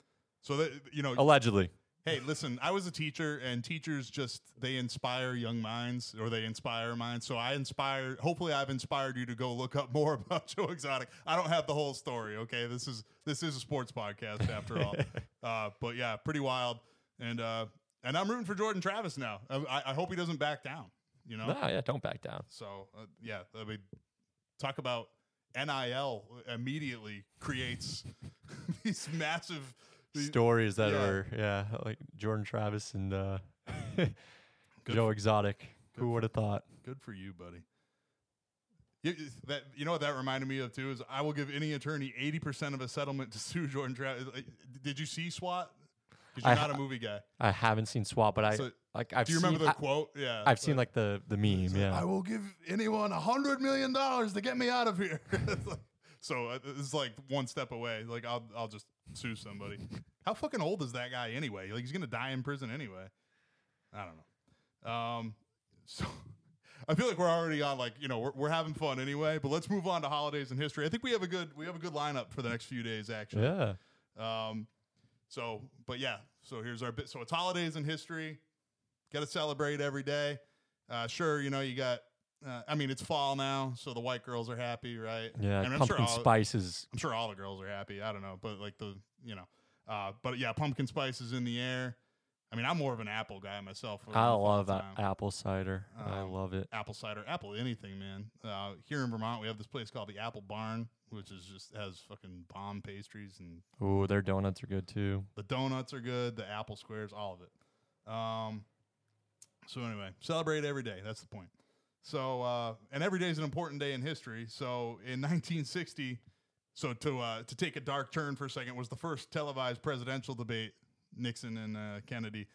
so that you know, Allegedly. hey, listen, I was a teacher, and teachers just they inspire young minds, or they inspire minds. So I inspire. Hopefully, I've inspired you to go look up more about Joe Exotic. I don't have the whole story. Okay, this is this is a sports podcast after all. uh, but yeah, pretty wild, and uh, and I'm rooting for Jordan Travis now. I, I- I hope he doesn't back down. You know. No, yeah, don't back down. So uh, yeah, I mean, talk about NIL immediately creates these massive. these- Stories that yeah. are yeah, like Jordan Travis and uh, Good Joe Exotic. Who would have thought? Good for you, buddy. You, that you know what that reminded me of too is I will give any attorney eighty percent of a settlement to sue Jordan Travis. Did you see SWAT? Because I you're not a movie guy. I haven't seen SWAT, but I So, like I've do you seen remember the I, quote? Yeah, I've seen like the the meme. like, Yeah. I will give anyone a hundred million dollars to get me out of here. Like- so uh, it's like one step away. Like I'll I'll just sue somebody. How fucking old is that guy anyway? Like he's gonna die in prison anyway. I don't know. Um, so I feel like we're already on like you know we're, we're having fun anyway. But let's move on to holidays and history. I think we have a good we have a good lineup for the next few days actually. yeah. Um, so, but yeah, so here's our bit. So it's holidays in history. Got to celebrate every day. Uh, sure, you know you got. Uh, I mean, it's fall now, so the white girls are happy, right? Yeah. And I'm pumpkin sure all, spice I'm sure all the girls are happy. I don't know, but like the you know, uh, but yeah, pumpkin spice is in the air. I mean, I'm more of an apple guy myself. I love that time. apple cider. I Um, love it. apple cider, apple anything, man. Uh, here in Vermont, we have this place called the Apple Barn, which is just has fucking bomb pastries and Ooh, their donuts are good too. The donuts are good. The apple squares, all of it. Um, so anyway, celebrate every day. That's the point. So uh, and every day is an important day in history. So in 1960, so to uh, to take a dark turn for a second, was the first televised presidential debate, Nixon and uh, Kennedy.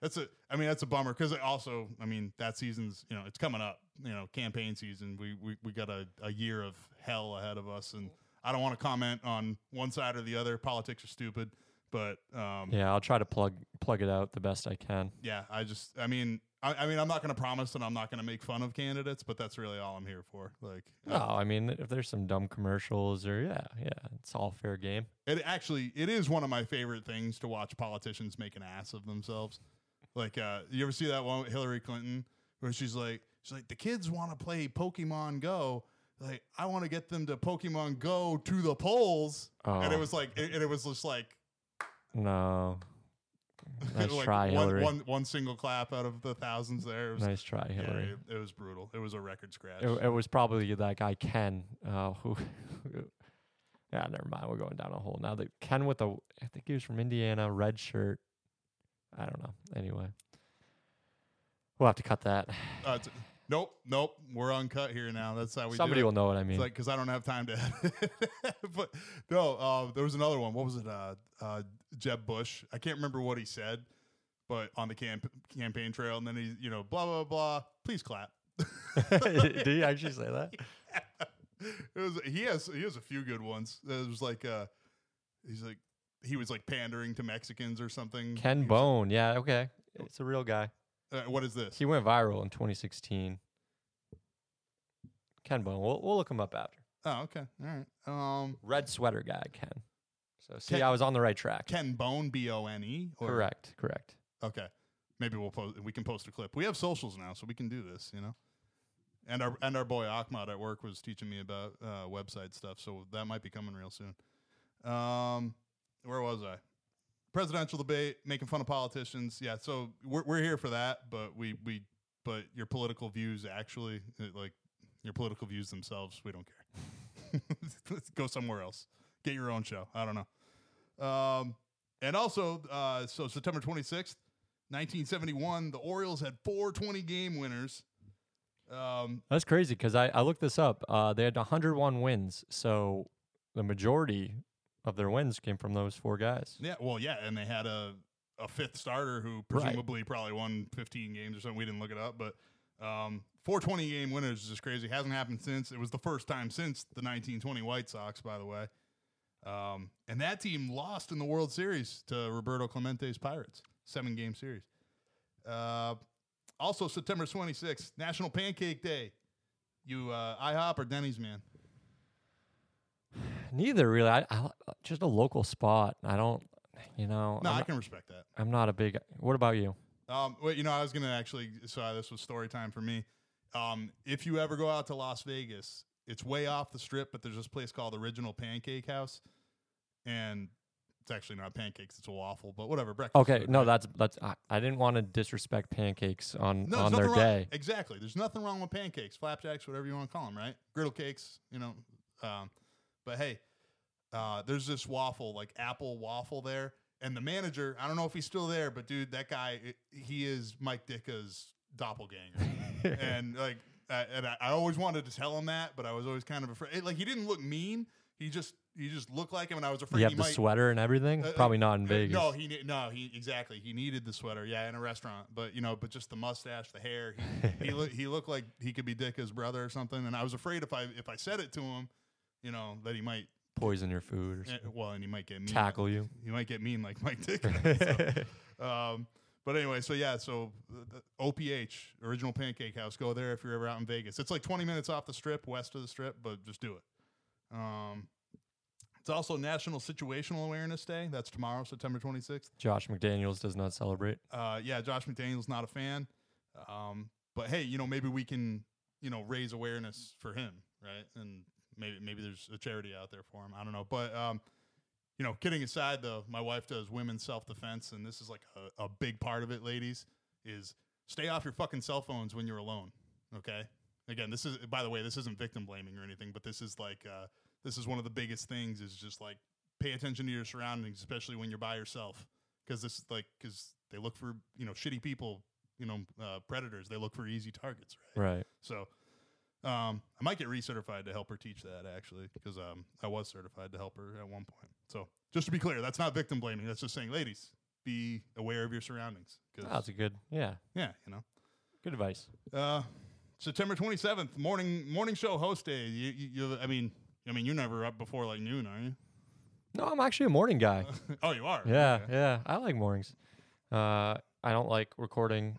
That's a, I mean, that's a bummer because also, I mean, that season's, you know, it's coming up, you know, campaign season. We we, we got a, a year of hell ahead of us, and I don't want to comment on one side or the other. Politics are stupid, but um, Yeah, I'll try to plug plug it out the best I can. yeah, I just, I mean, I, I mean, I'm not going to promise that I'm not going to make fun of candidates, but that's really all I'm here for. Like, No, I mean if there's some dumb commercials or yeah, yeah, it's all fair game. it actually, it is one of my favorite things to watch politicians make an ass of themselves. Like, uh, you ever see that one with Hillary Clinton where she's like, she's like, the kids want to play Pokemon Go. Like, I want to get them to Pokemon Go to the polls. And it Oh. was like, and it was just like, No. Nice like try, one, Hillary. one, one single clap out of the thousands there. Was, Nice try, yeah, Hillary. it, it was brutal. It was a record scratch. It, it was probably that guy Ken, uh, who. yeah, never mind. We're going down a hole now. The Ken with the, I think he was from Indiana, red shirt. I don't know. Anyway, we'll have to cut that. Uh, it's- nope, nope. We're uncut here now. That's how we. Somebody do it. will know what I mean. It's like because I don't have time to. but no, uh, there was another one. What was it? Uh, uh, Jeb Bush. I can't remember what he said, but on the camp- campaign trail, and then he, you know, blah blah blah. Please clap. Did he actually say that? it was he has he has a few good ones. It was like uh he's like he was like pandering to Mexicans or something. Ken was Bone. Yeah, okay. It's a real guy. uh, what is this? He went viral in 2016. Ken Bone. We'll, we'll look him up after. oh, okay. All right. Um Red sweater guy, Ken. So see, Ken- I was on the right track. Ken Bone B O N E Correct, correct. Okay. Maybe we'll post we can post a clip. We have socials now, so we can do this, you know. And our and our boy Ahmad at work was teaching me about uh, website stuff, so that might be coming real soon. Um, where was I? Presidential debate, making fun of politicians. Yeah, so we're we're here for that, but we we but your political views actually like your political views themselves, we don't care. Let's go somewhere else. Get your own show. I don't know. Um, and also, uh, so September 26th, 1971, the Orioles had four 20 game winners. Um, That's crazy because I, I looked this up. Uh, they had 101 wins, so the majority of their wins came from those four guys. yeah, well, yeah, and they had a, a fifth starter who Right. presumably probably won 15 games or something. We didn't look it up, but um, four 20 game winners is just crazy. Hasn't happened since. It was the first time since the 1920 White Sox, by the way. Um, and that team lost in the World Series to Roberto Clemente's Pirates, seven game series. Uh, also, September 26th, National Pancake Day. You uh, IHOP or Denny's, man? Neither really. I, I just a local spot. I don't, you know. No, I'm, I not, can respect that. I'm not a big. What about you? Um, well, you know, I was gonna actually. So this was story time for me. Um, if you ever go out to Las Vegas, it's way off the strip, but there's this place called Original Pancake House, and it's actually not pancakes; it's a waffle. But whatever, breakfast. Okay, food, no, right? that's that's. I, I didn't want to disrespect pancakes on No, on their wrong- day. Exactly. There's nothing wrong with pancakes, flapjacks, whatever you want to call them, right? Griddle cakes, you know. Um, but hey, uh, there's this waffle, like apple waffle there. And the manager, I don't know if he's still there, but dude, that guy, he is Mike Ditka's doppelganger. and like, uh, and I, I always wanted to tell him that, but I was always kind of afraid. Like, he didn't look mean. He just, he just looked like him, and I was afraid You have he the might. sweater and everything. Uh, uh, Probably not in uh, Vegas. No, he no he exactly he needed the sweater. Yeah, in a restaurant, but you know, but just the mustache, the hair. He he, loo- he looked like he could be Ditka's brother or something. And I was afraid if I if I said it to him, you know, that he might Poison your food or eh, something. well, and he might get mean. tackle you. He might get mean like Mike Dick. so, um, but anyway, so yeah, so OPH Original Pancake House. Go there if you're ever out in Vegas. It's like 20 minutes off the strip, west of the strip, but just do it. Um, it's also National Situational Awareness Day. That's tomorrow, September 26th. Josh McDaniels does not celebrate. Uh, yeah, Josh McDaniel's not a fan. Um, but hey, you know, maybe we can, you know, raise awareness for him, right? And maybe maybe there's a charity out there for him. I don't know. But um, you know, kidding aside though, my wife does women's self defense, and this is like a, a big part of it, ladies, is stay off your fucking cell phones when you're alone. Okay. Again, this is by the way, this isn't victim blaming or anything, but this is like uh, this is one of the biggest things is just like pay attention to your surroundings, especially when you're by yourself, because this is like because they look for you know shitty people, you know uh, predators. They look for easy targets, right? Right. So um, I might get recertified to help her teach that actually, because um, I was certified to help her at one point. So just to be clear, that's not victim blaming. That's just saying, ladies, be aware of your surroundings. 'cause- Oh, that's a good. Yeah. yeah, you know. Good advice. Uh, September twenty seventh, morning morning show host day. You, you, you, I mean, I mean, you're never up before like noon, are you? No, I'm actually a morning guy. oh, you are. Yeah, Okay. yeah. I like mornings. Uh, I don't like recording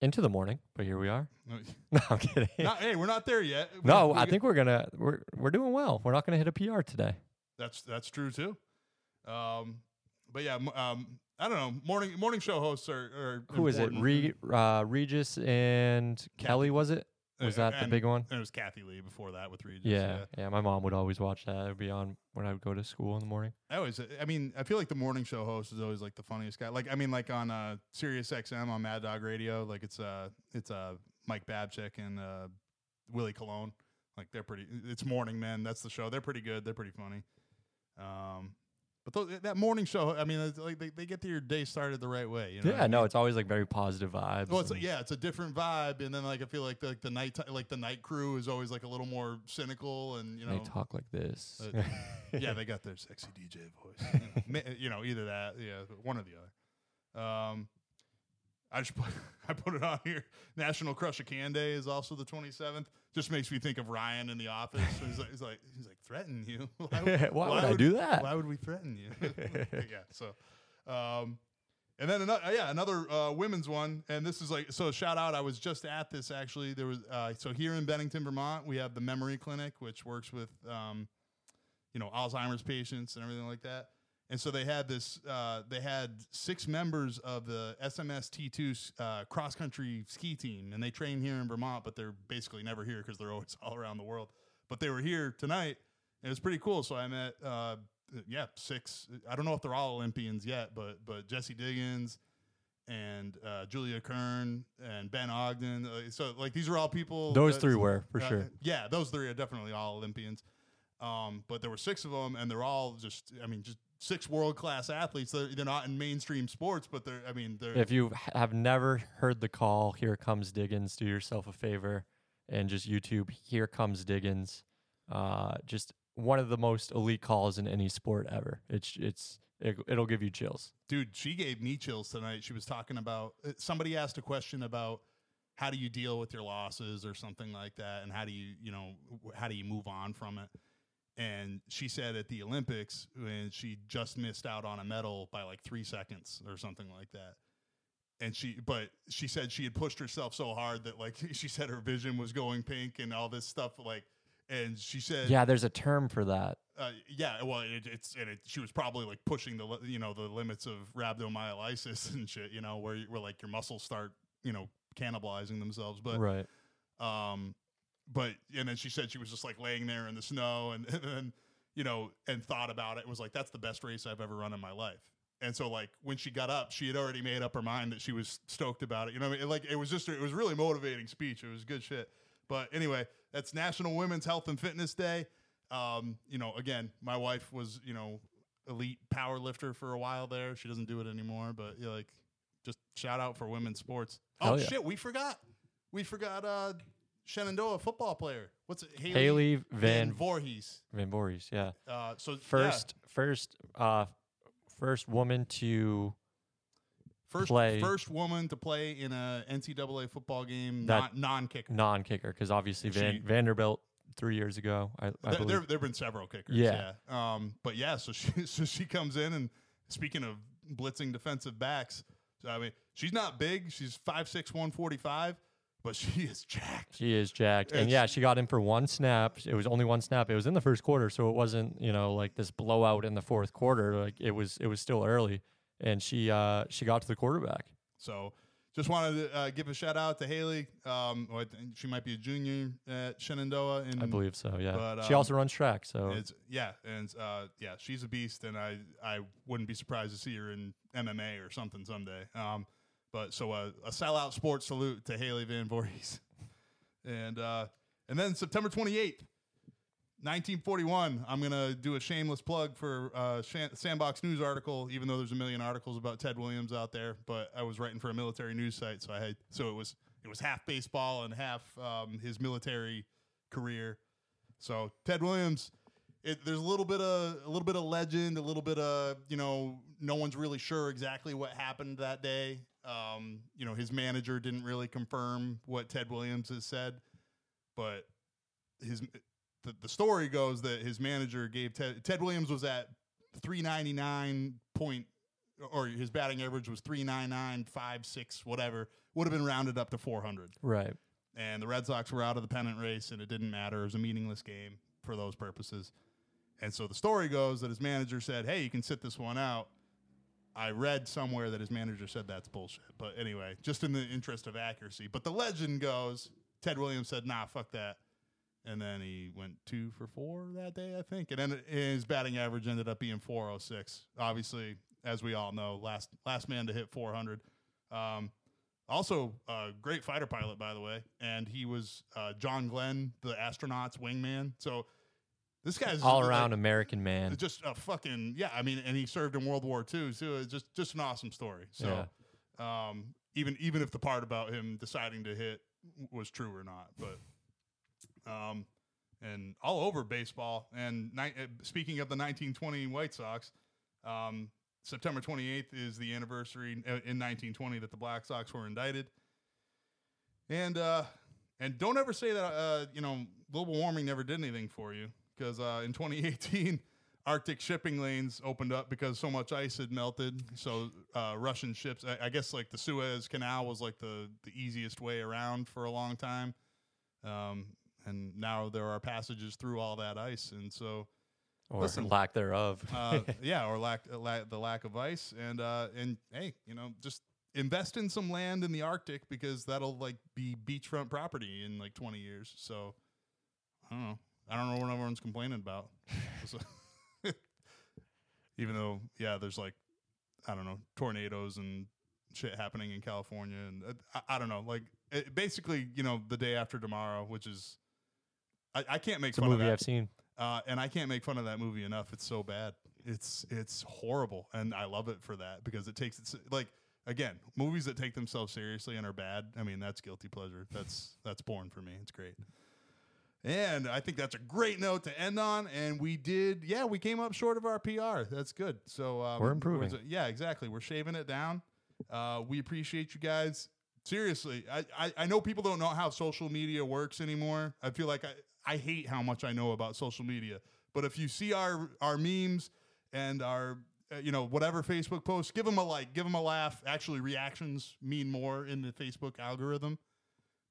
into the morning, but here we are. No, I'm kidding. Not, hey, we're not there yet. We- no, we I think we're gonna we're we're doing well. We're not gonna hit a PR today. That's that's true too. Um, but yeah, um, I don't know. Morning morning show hosts are. are Who is it? Re, uh, Regis and Kelly was it? Was that the big one? It was Kathie Lee before that with Regis. Yeah, yeah. My mom would always watch that. It would be on when I would go to school in the morning. I always, I mean, I feel like the morning show host is always like the funniest guy. Like, I mean, like on uh, Sirius XM on Mad Dog Radio, like it's uh, it's uh, Mike Babchik and uh, Willie Colon. Like they're pretty. It's Morning Men. That's the show. They're pretty good. They're pretty funny. Um, but those, that morning show, I mean, it's like they, they get to your day started the right way. You know yeah, I no, it's always like very positive vibes. Well, it's yeah, it's a different vibe, and then like I feel like the like the night like the night crew is always like a little more cynical, and you know, they talk like this. uh, yeah, they got their sexy DJ voice. You know, you know, either that, yeah, one or the other. Um, I just put I put it on here. National Crush a Can Day is also the 27th. Just makes me think of Ryan in the office. he's like he's like he's like threaten you. Why, Why would I do that? Why would we threaten you? yeah. So, um, and then another yeah another uh, women's one, and this is like so shout out. I was just at this actually. There was uh, so here in Bennington, Vermont, we have the Memory Clinic, which works with um, you know Alzheimer's patients and everything like that. And so they had this. Uh, they had six members of the SMS T2 uh, cross country ski team, and they train here in Vermont, but they're basically never here because they're always all around the world. But they were here tonight, and it was pretty cool. So I met, uh, yeah, six. I don't know if they're all Olympians yet, but but Jessie Diggins and uh, Julia Kern and Ben Ogden. Uh, so like these are all people. Those that- three were for uh, sure. Yeah, those three are definitely all Olympians. Um, but there were six of them, and they're all just, I mean, just six world class athletes. They're, they're not in mainstream sports, but they're, I mean, they're, If you have never heard the call, here comes Diggins. Do yourself a favor and just YouTube. Here comes Diggins. Uh, just one of the most elite calls in any sport ever. It's it's it, it'll give you chills. dude, she gave me chills tonight. She was talking about, uh, somebody asked a question about how do you deal with your losses or something like that, and how do you, you know, how do you move on from it? And she said at the Olympics when she just missed out on a medal by like three seconds or something like that. And she, but she said she had pushed herself so hard that like she said her vision was going pink and all this stuff. Like, and she said, Yeah, there's a term for that. uh, yeah, well, it, it's and it, she was probably like pushing the you know the limits of rhabdomyolysis and shit, you know, where where like your muscles start you know cannibalizing themselves. But right. um, but and then she said she was just like laying there in the snow and, and then you know and thought about it. Was like that's the best race I've ever run in my life. And so like when she got up, she had already made up her mind that she was stoked about it. You know, what I mean? like it was just it was really motivating speech. It was good shit. But anyway, that's National Women's Health and Fitness Day. Um, you know, again, my wife was you know elite power lifter for a while there. She doesn't do it anymore, but you know, like just shout out for women's sports. Oh yeah. shit, we forgot. We forgot uh Shenandoah football player. What's it? Haley Van Voorhis. Van Voorhis. Yeah. Uh, so yeah, First, first, uh, first woman to first play- first woman to play in a NCAA football game, That- not non-kicker. non-kicker because obviously Van, She- Vanderbilt three years ago. I, I There, believe. there, there've been several kickers. Yeah. yeah. Um, but yeah, so she so she comes in and speaking of blitzing defensive backs, so, I mean, she's not big. She's 5'6", 145, but she is jacked. She is jacked. And It's- yeah, she got in for one snap. It was only one snap. It was in the first quarter, so it wasn't, you know, like this blowout in the fourth quarter. Like it was it was still early. And she uh she got to the quarterback. So just wanted to uh, give a shout out to Haley. Um, well, I think she might be a junior at Shenandoah. In, I believe so, yeah. but, she um, also runs track, so It's yeah, and uh, yeah, she's a beast, and I I wouldn't be surprised to see her in MMA or something someday. Um, but so uh, a sellout sports salute to Haley Van Voorhis, and uh, and then September twenty eighth. 1941. I'm gonna do a shameless plug for uh, Sandbox News article, even though there's a million articles about Ted Williams out there. But I was writing for a military news site, so I had so it was it was half baseball and half um, his military career. So Ted Williams, it, there's a little bit of a little bit of legend, a little bit of you know, no one's really sure exactly what happened that day. Um, you know, his manager didn't really confirm what Ted Williams has said, but his the, the story goes that his manager gave Ted Ted Williams was at 399 point or his batting average was 399 5 6 whatever would have been rounded up to 400 right. and the Red Sox were out of the pennant race, and it didn't matter. It was a meaningless game for those purposes. And so the story goes that his manager said, "Hey, you can sit this one out." I read somewhere that his manager said that's bullshit. But anyway, just in the interest of accuracy. But the legend goes, Ted Williams said, "Nah, fuck that." And then he went two for four that day, I think. And then his batting average ended up being 406. Obviously, as we all know, last last man to hit 400. Um, also, a great fighter pilot, by the way, and he was uh, John Glenn, the astronaut's wingman. So this guy's All like, around American man. just a fucking yeah. I mean, and he served in World War II, so it's just just an awesome story. So, um, even even if the part about him deciding to hit was true or not, but um, and all over baseball. And ni- uh, speaking of the 1920 White Sox, um, September 28th is the anniversary in, in 1920 that the Black Sox were indicted. And uh, and don't ever say that uh, you know global warming never did anything for you because uh, in 2018 Arctic shipping lanes opened up because so much ice had melted. So uh, Russian ships, I, I guess, like the Suez Canal was like the the easiest way around for a long time. Um, and now there are passages through all that ice, and so or Listen. lack thereof. uh, yeah, or lack, uh, la- the lack of ice, and uh, and hey, you know, just invest in some land in the Arctic because that'll like be beachfront property in like twenty years. So I don't know. I don't know what everyone's complaining about. So- Even though, yeah, there's like I don't know tornadoes and shit happening in California, and uh, I, I don't know, like it, basically, you know, the day after tomorrow, which is I, I can't make it's a fun of movie that I've seen. uh, and I can't make fun of that movie enough. It's so bad. It's it's horrible, and I love it for that because it takes it like again movies that take themselves seriously and are bad. I mean that's guilty pleasure. That's that's born for me. It's great. And I think that's a great note to end on. And we did, yeah, we came up short of our PR. That's good. So um, We're improving. yeah, exactly. We're shaving it down. Uh, we appreciate you guys. Seriously, I, I, I know people don't know how social media works anymore. I feel like I, I hate how much I know about social media. But if you see our our memes and our uh, you know whatever Facebook posts, give them a like, give them a laugh. Actually, reactions mean more in the Facebook algorithm.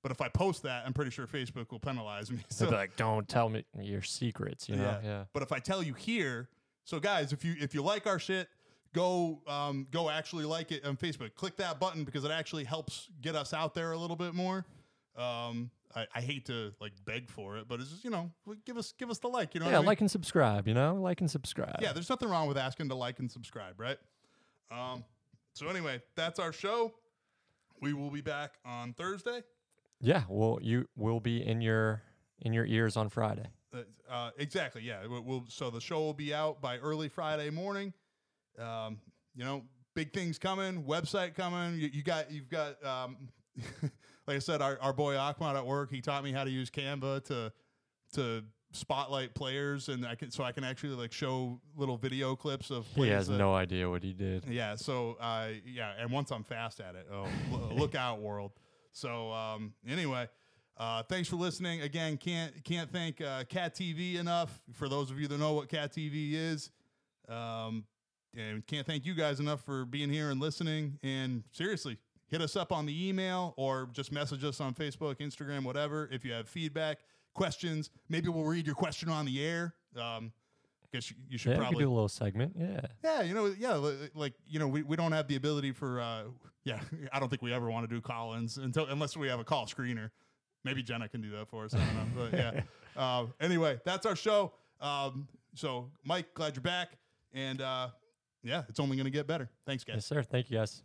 But if I post that, I'm pretty sure Facebook will penalize me. So like, don't tell me your secrets. You know? Yeah. but if I tell you here, so guys, if you if you like our shit, go um, go actually like it on Facebook. Click that button because it actually helps get us out there a little bit more. Um, I, I hate to like beg for it, but it's just you know give us give us the like. You know, Yeah, I mean? like and subscribe. You know, like and subscribe. yeah. There's nothing wrong with asking to like and subscribe, right? Um, so anyway, that's our show. We will be back on Thursday. Yeah. Well, you will be in your in your ears on Friday. Uh, uh, exactly. Yeah. We'll, we'll, so the show will be out by early Friday morning. Um, you know, big things coming. Website coming. You, you got. You've got. Um, like I said, our, our boy Ahmad at work. He taught me how to use Canva to to spotlight players, and I can so I can actually like show little video clips of. He has that- no idea what he did. yeah. So, uh, yeah, and once I'm fast at it, oh, look out, world. So, um, anyway, uh, thanks for listening. Again, can't can't thank uh, Cat TV enough. For those of you that know what Cat TV is, um, and can't thank you guys enough for being here and listening. And seriously, hit us up on the email or just message us on Facebook, Instagram, whatever. If you have feedback, questions, maybe we'll read your question on the air. Um, guess you, you should Yeah, we probably could do a little segment. Yeah. yeah, you know, yeah, like you know, we, we don't have the ability for uh yeah, I don't think we ever want to do call-ins until unless we have a call screener. Maybe Jenna can do that for us. I don't know, but yeah. Uh, anyway, that's our show. Um, so Mike, glad you're back, and uh, yeah, it's only going to get better. Thanks, guys. Yes, sir. Thank you, guys.